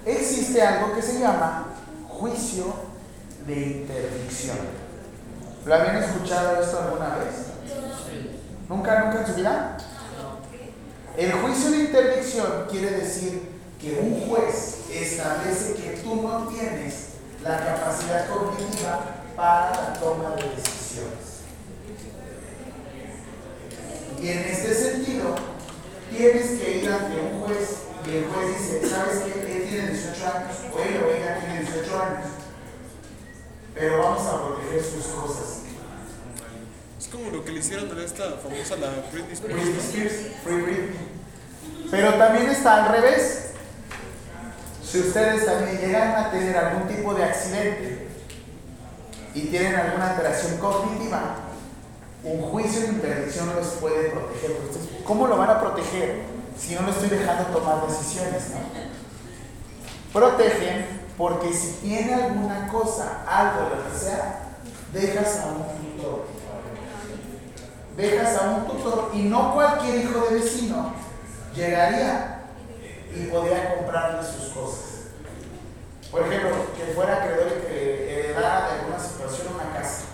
Existe algo que se llama juicio de interdicción. ¿Lo habían escuchado esto alguna vez? ¿Nunca, nunca en su vida? El juicio de interdicción quiere decir que un juez establece que tú no tienes la capacidad cognitiva para la toma de decisiones. Y en este sentido, tienes que ir ante un juez y el juez dice, ¿sabes qué? Él tiene 18 años, o él o ella tiene 18 años, pero vamos a proteger sus cosas. Es como lo que le hicieron a esta famosa, la Britney Spears. Britney Spears, Free Britney. Pero también está al revés. Si ustedes también llegan a tener algún tipo de accidente y tienen alguna alteración cognitiva, un juicio de interdicción los puede proteger. Pero ustedes, ¿Cómo lo van a proteger si tomar decisiones? no? Protegen porque si tiene alguna cosa, algo, lo que sea, dejas a un tutor. Dejas a un tutor y no cualquier hijo de vecino llegaría y podría comprarle sus cosas. Por ejemplo, que fuera acreedor que heredara de alguna situación una casa.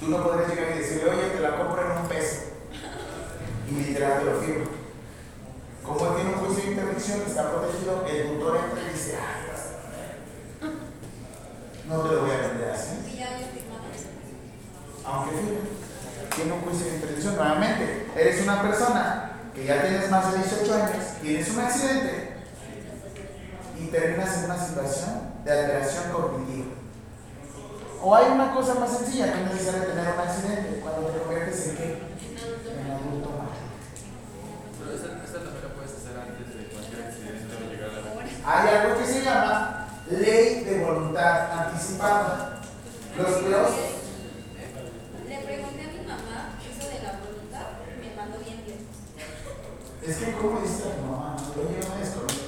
Tú no podrías llegar y decirle, oye, te la compro en un peso. Y literal te lo firmo. Como él tiene un juicio de interdicción, está protegido, el tutor entra y dice, ay, vas a ver. No te lo voy a vender así. Aunque firme, tiene un juicio de interdicción. Nuevamente, eres una persona que ya tienes más de 18 años, tienes un accidente y terminas en una situación de alteración cognitiva. O hay una cosa más sencilla, no es necesario tener un accidente, cuando te conviertes en qué? En adulto mayor. Pero esa, esa también la puedes hacer antes de cualquier accidente o llegar a la Hay algo que se llama ley de voluntad anticipada. Los peores Le pregunté a mi mamá eso de la voluntad, me mandó bien lejos. Es que, ¿cómo dice tu mamá? No, yo no me desconozco.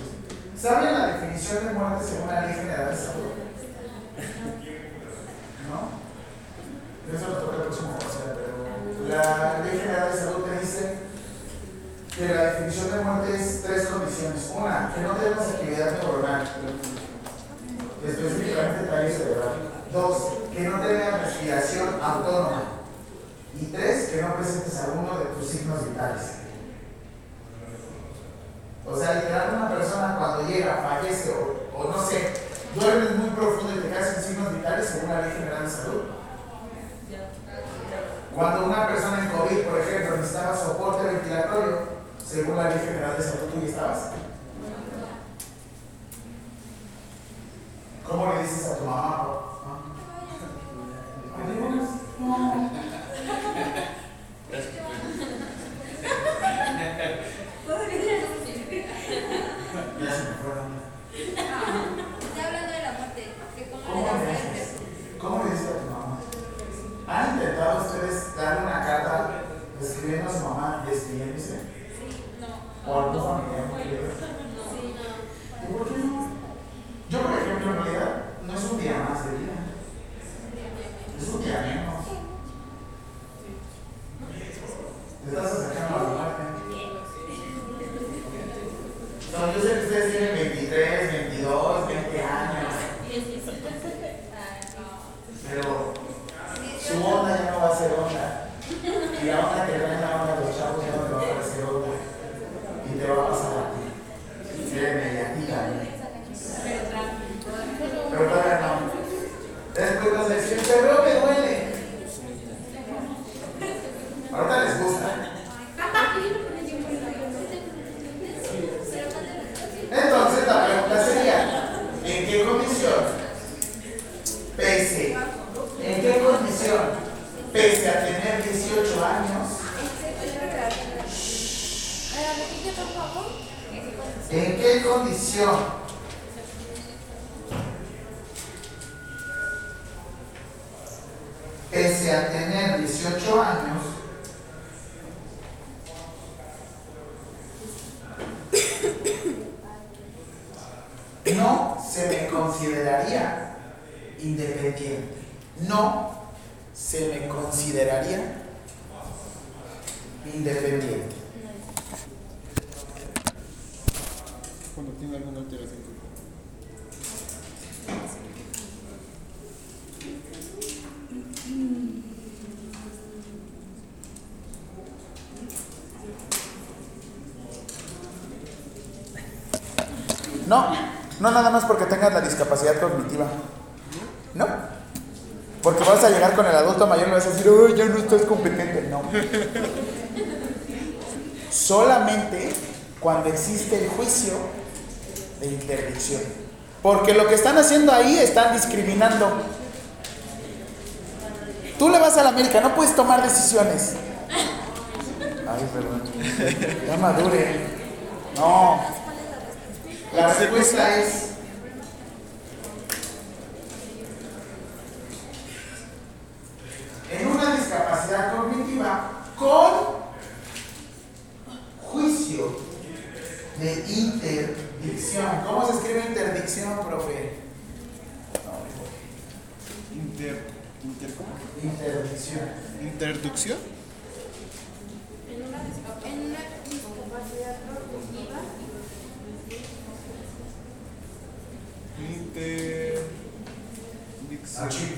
¿Saben la definición de muerte según la Ley General de Salud? ¿No? Eso lo toca el próximo parcial, pero la Ley General de Salud te dice que la definición de muerte es tres condiciones. Una, que no tengas actividad neuronal, específicamente tallo cerebral. Dos, que no tengas respiración autónoma. Y tres, que no presentes alguno de tus signos vitales. O sea, literal, una persona cuando llega, fallece o, no sé, duermes muy profundo y te quedas sin signos vitales según la Ley General de Salud. Cuando una persona en COVID, por ejemplo, necesitaba soporte ventilatorio, según la Ley General de Salud, ¿tú ya estabas? ¿Cómo le dices a tu mamá? Adiós. No. Ya se me fue la. Está hablando de la muerte, cómo le ¿Cómo das le a dices? ¿Cómo le dices cuántos familiares ¿Y? Yo, por ejemplo, en realidad no es un día más de vida, es un día. Nada más porque tengas la discapacidad cognitiva. No. Porque vas a llegar con el adulto mayor y vas a decir, uy, ya no estás competente. No. Solamente cuando existe el juicio de interdicción. Porque lo que están haciendo ahí están discriminando. Tú le vas a la América, no puedes tomar decisiones. Ay, perdón. Ya madure. No. La respuesta es en una discapacidad cognitiva con juicio de interdicción. ¿Cómo se escribe interdicción, profe? Inter, inter, ¿cómo? Interdicción. Interducción. En una discapacidad cognitiva Inter. Aquí.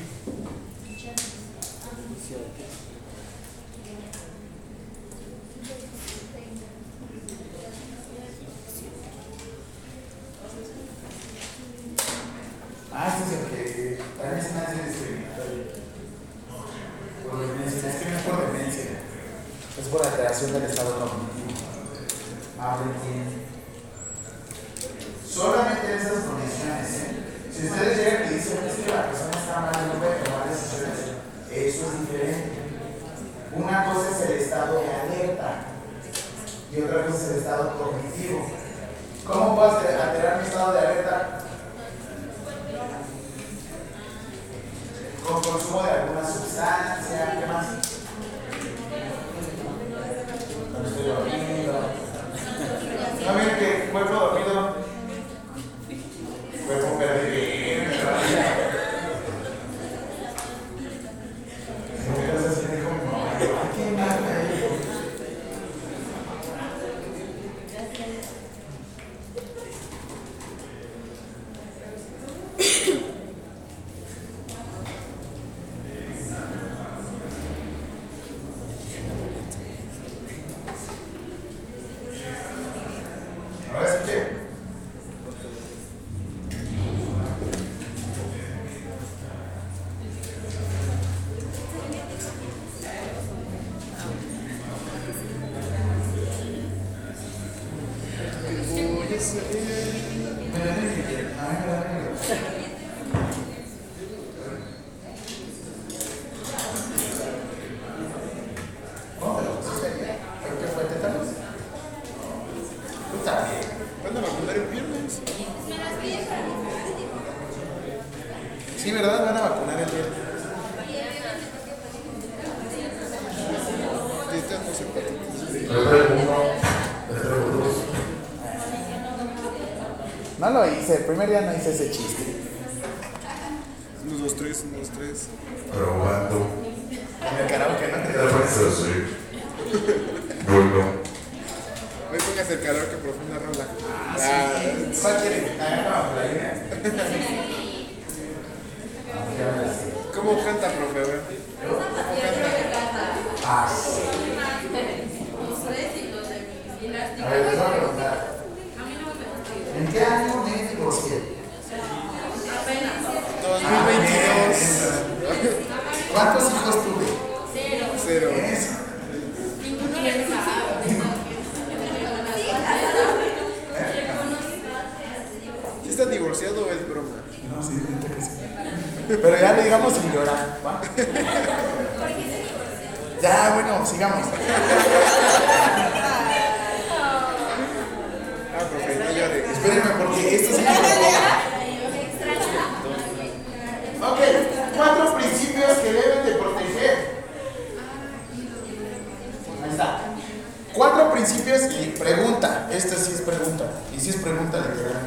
Primer día no hice ese chiste. Unos dos, tres, unos tres. Probando. En el karaoke, ¿no? Eso sí. Bueno. Hoy pongas el calor que profunda rola. Ah, ¿Cuál quiere? Ah, no, la idea. ¿Cómo canta, profe? A ver. Ah, sí. A ver, les voy a preguntar. ¿En qué año? 2022. ¿Cuántos hijos tuve? Cero. Eso. ¿Sí está divorciado o es broma? No, sí, siento que sí. Pero ya le digamos sin llorar, ¿va? Ya, bueno, sigamos. Ah, profe, no llore. Espero espérenme porque esto Ok, cuatro principios que deben de proteger. Ahí está. Cuatro principios y pregunta. Esta sí es pregunta. Y sí es pregunta literal.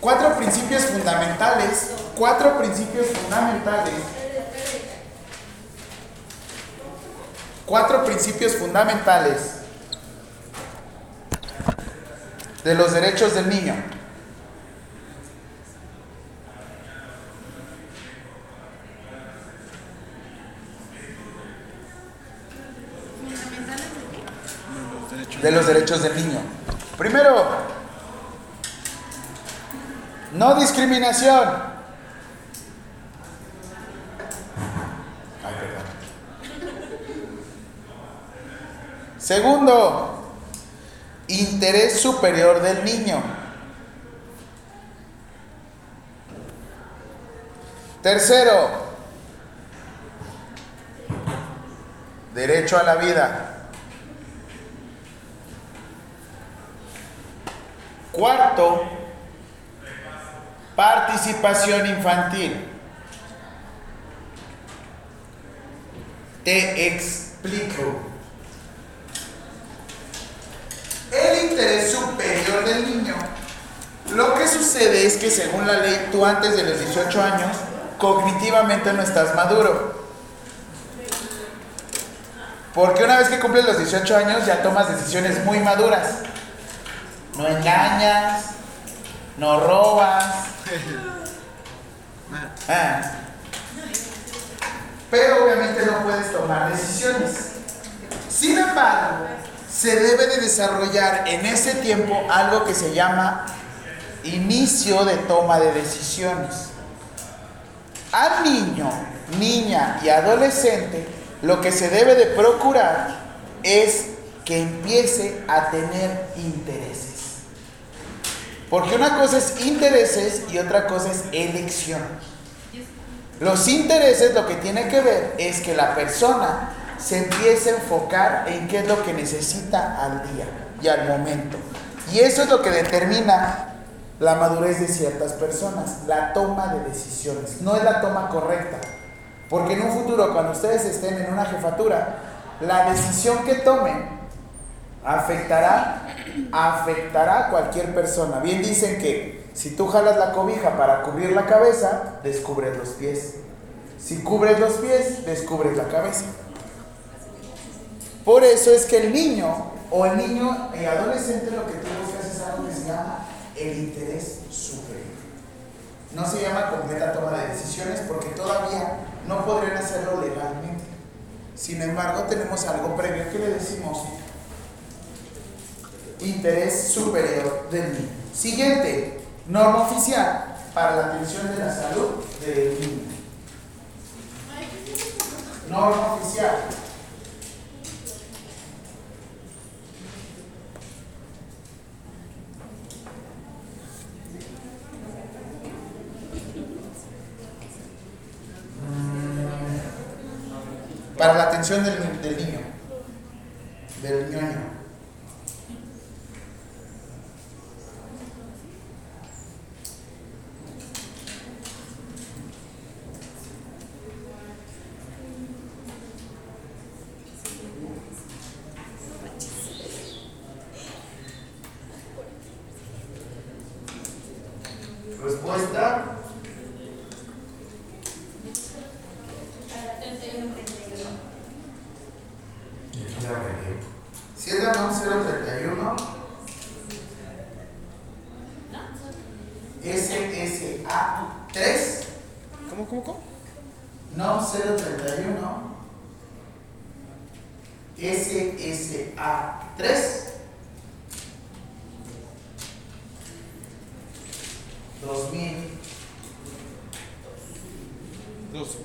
Cuatro principios fundamentales. Cuatro principios fundamentales. Cuatro principios fundamentales de los derechos del niño. de los derechos del niño. Primero, no discriminación. Ay. Segundo, interés superior del niño. Tercero, derecho a la vida. Cuarto, participación infantil. Te explico. El interés superior del niño, lo que sucede es que según la ley, tú antes de los 18 años, cognitivamente no estás maduro. Porque una vez que cumples los 18 años ya tomas decisiones muy maduras. No engañas, no robas. Ah. Pero obviamente no puedes tomar decisiones. Sin embargo, se debe de desarrollar en ese tiempo algo que se llama inicio de toma de decisiones. Al niño, niña y adolescente, lo que se debe de procurar es que empiece a tener intereses. Porque una cosa es intereses y otra cosa es elección. Los intereses lo que tiene que ver es que la persona se empiece a enfocar en qué es lo que necesita al día y al momento. Y eso es lo que determina la madurez de ciertas personas, la toma de decisiones. No es la toma correcta. Porque en un futuro, cuando ustedes estén en una jefatura, la decisión que tomen afectará, afectará a cualquier persona. Bien dicen que si tú jalas la cobija para cubrir la cabeza, descubres los pies. Si cubres los pies, descubres la cabeza. Por eso es que el niño o el niño y adolescente lo que tú buscas es algo que se llama el interés superior. No se llama completa toma de decisiones porque todavía no podrían hacerlo legalmente. Sin embargo, tenemos algo previo que le decimos interés superior del niño. Siguiente, norma oficial para la atención de la salud del niño. Norma oficial. Para la atención del, del niño, del ñoño. Respuesta. Si es la NOM 031, SSA 3, ¿Cómo, cómo, cómo? NOM 031, SSA 3, 2012. Dos.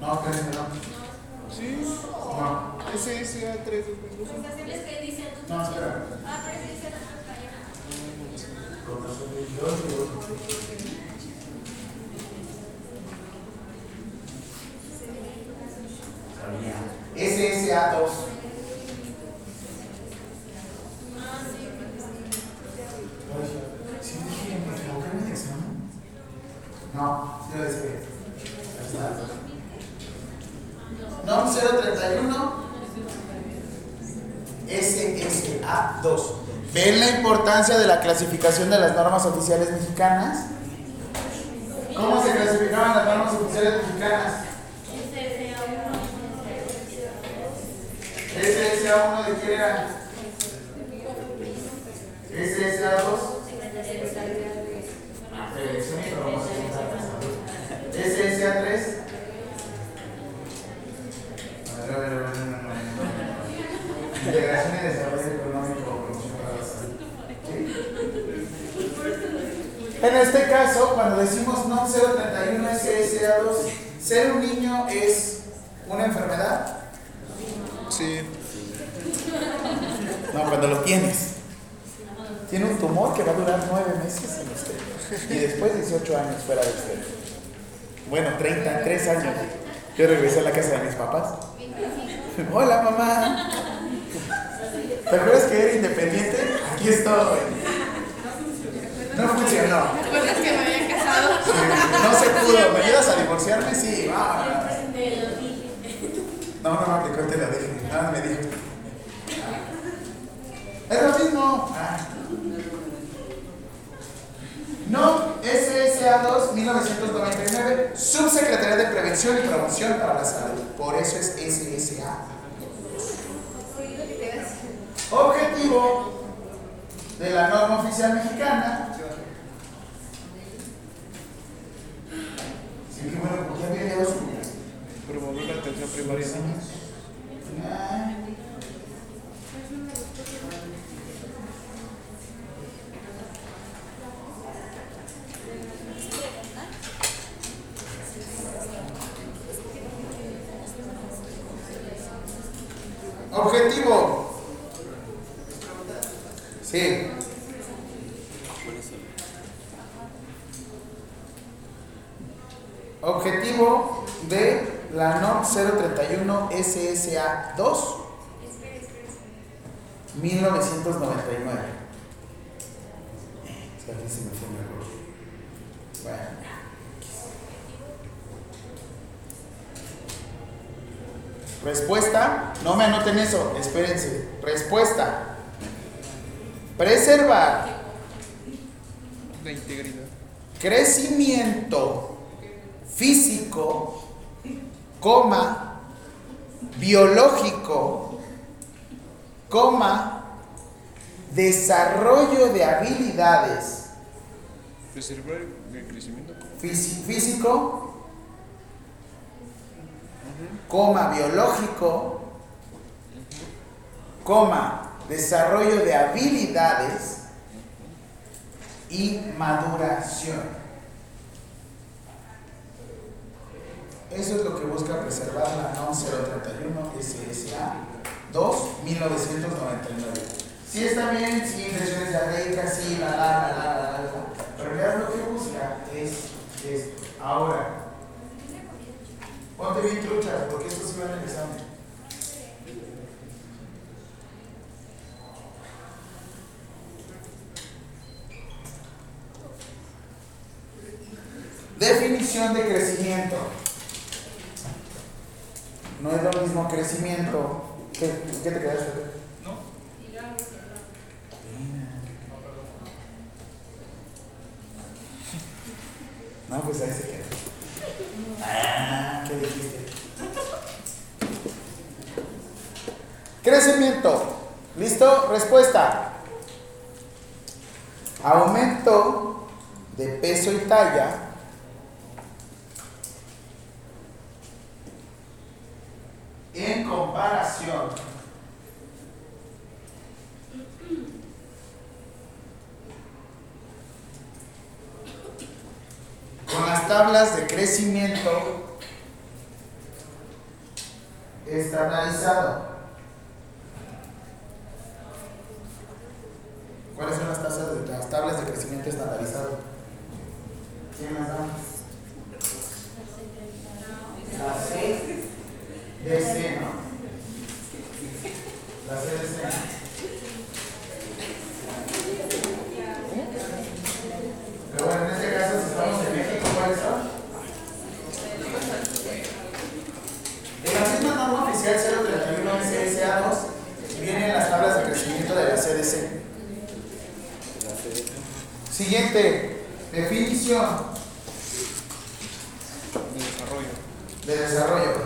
No, creo que no. Sí. No, SSA 3 2012. no, espera. SSA 2. Importancia de la clasificación de las normas oficiales mexicanas? ¿Cómo se clasificaban las normas oficiales mexicanas? SSA1 de qué era? SSA2. Selección y promoción. SSA3. A ver, a ver, a ver, a ver, a ver. Integración y desarrollo económico. promoción para la salud. ¿Sí? En este caso, cuando decimos NOM 031 SSA2, ser un niño es una enfermedad. Sí. No, cuando lo tienes. Tiene un tumor que va a durar nueve meses en usted. Y después 18 años fuera de usted. Bueno, 33 años. Yo regresé a la casa de mis papás. Hola, mamá. ¿Te acuerdas que era independiente? Aquí estoy. No funcionó. ¿Te acuerdas que me había casado? No se pudo. ¿Me ayudas a divorciarme? Sí, vámonos. No, no aplicó el te lo dije. Nada me dijo. Es lo mismo. Ah. No, SSA2 1999, Subsecretaría de Prevención y Promoción para la Salud. Por eso es SSA. Objetivo de la norma oficial mexicana. Sí, bueno, porque ya había dos. Promover la atención primaria. Objetivo. Sí. De la NOM 031 SSA 2 1999. Es que aquí se me fue un error. Bueno. Respuesta, no me anoten eso, espérense. Respuesta. Preservar La integridad. crecimiento físico, coma, biológico, coma, desarrollo de habilidades crecimiento. físico, coma, biológico, coma, desarrollo de habilidades y maduración. Eso es lo que busca preservar la NOM 031 SSA 2 1999. Sí está bien, sí, intenciones diarreicas, sí, la, la, la, la, la, la. Pero realidad lo que busca es esto. Ahora, ponte bien trucha, porque esto sí va en el examen. Definición de crecimiento. No es lo mismo crecimiento. ¿Qué, qué te quedaste? No, pues ahí se queda. Ah, ¿qué dijiste? Crecimiento. ¿Listo? Respuesta. Aumento de peso y talla. en comparación con las tablas de crecimiento estandarizado. ¿Cuáles son las, tasas de, las tablas de crecimiento estandarizado? ¿Quién las da? 6 de seno. La C. Pero bueno, en este caso, si estamos en México, ¿cuál es? En la misma norma oficial 031 SSA2 vienen las tablas de crecimiento de la CDC. Siguiente, definición desarrollo. De desarrollo.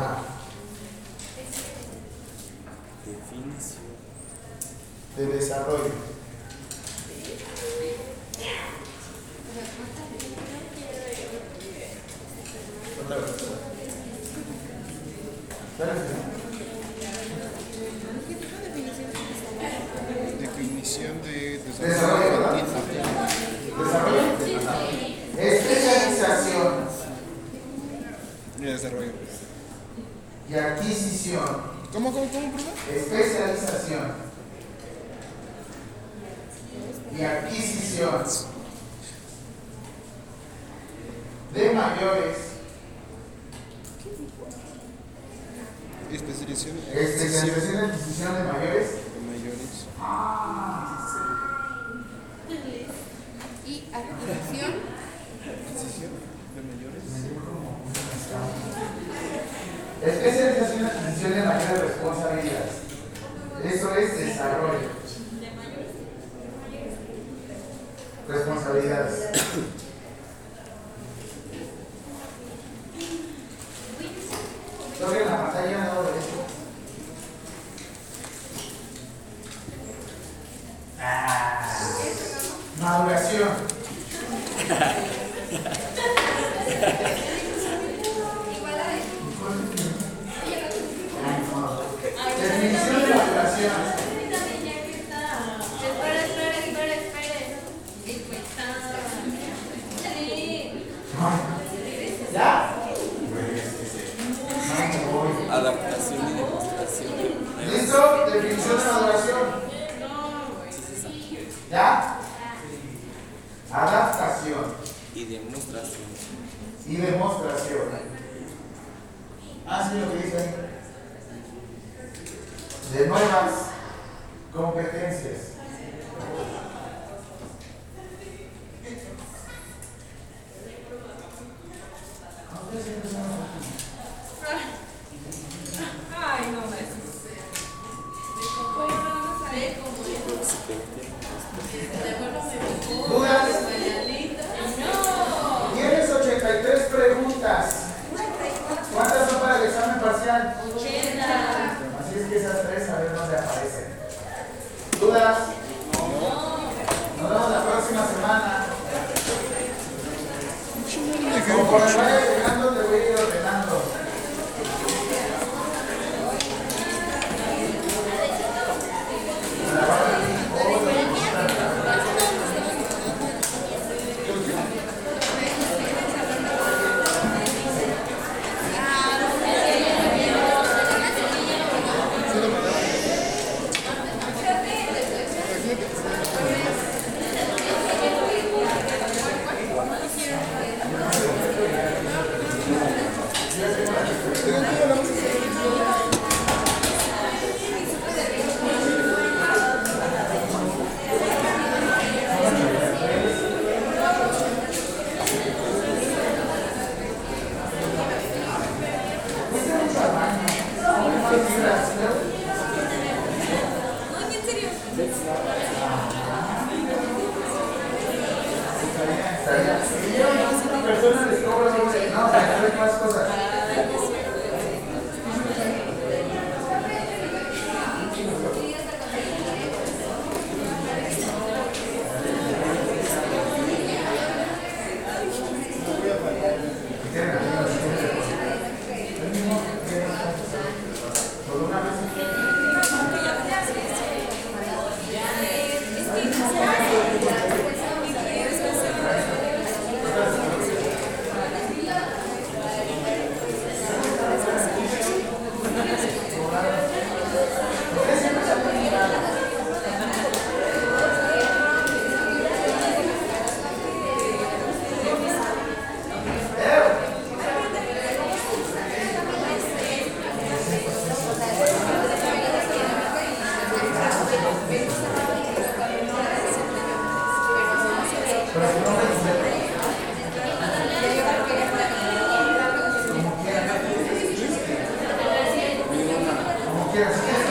Yes, yes.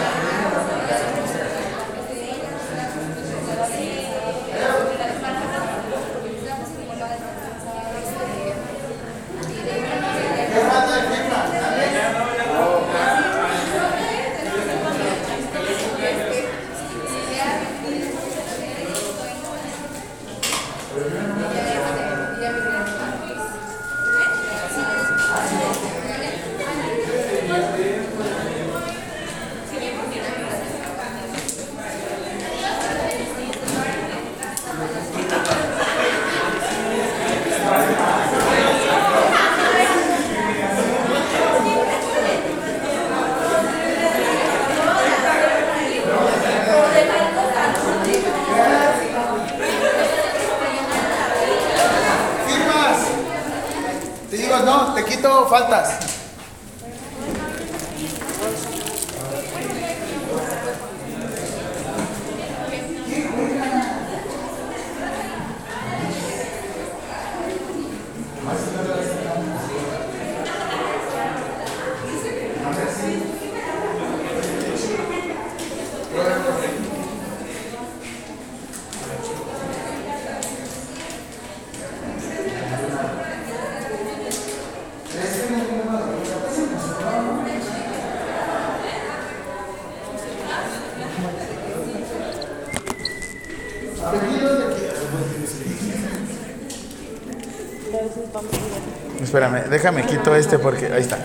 Espérame, déjame quito este porque ahí está.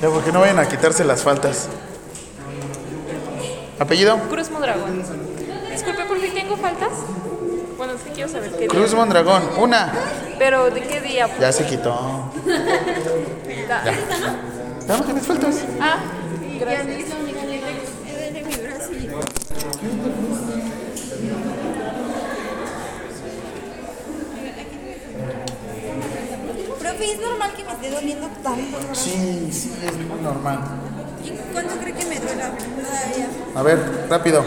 Ya porque no vayan a quitarse las faltas. ¿Apellido? Cruz Mondragón. Disculpe, ¿por qué tengo faltas? Bueno, es que quiero saber qué día. Cruz Mondragón, una. Pero, ¿de qué día? Ya se quitó. Ya no tienes faltas. Ah, gracias. de mi brazo. Profe, ¿es normal que me esté doliendo tanto? Sí, sí, es muy normal. ¿Y cuánto cree que me duela todavía? A ver, rápido.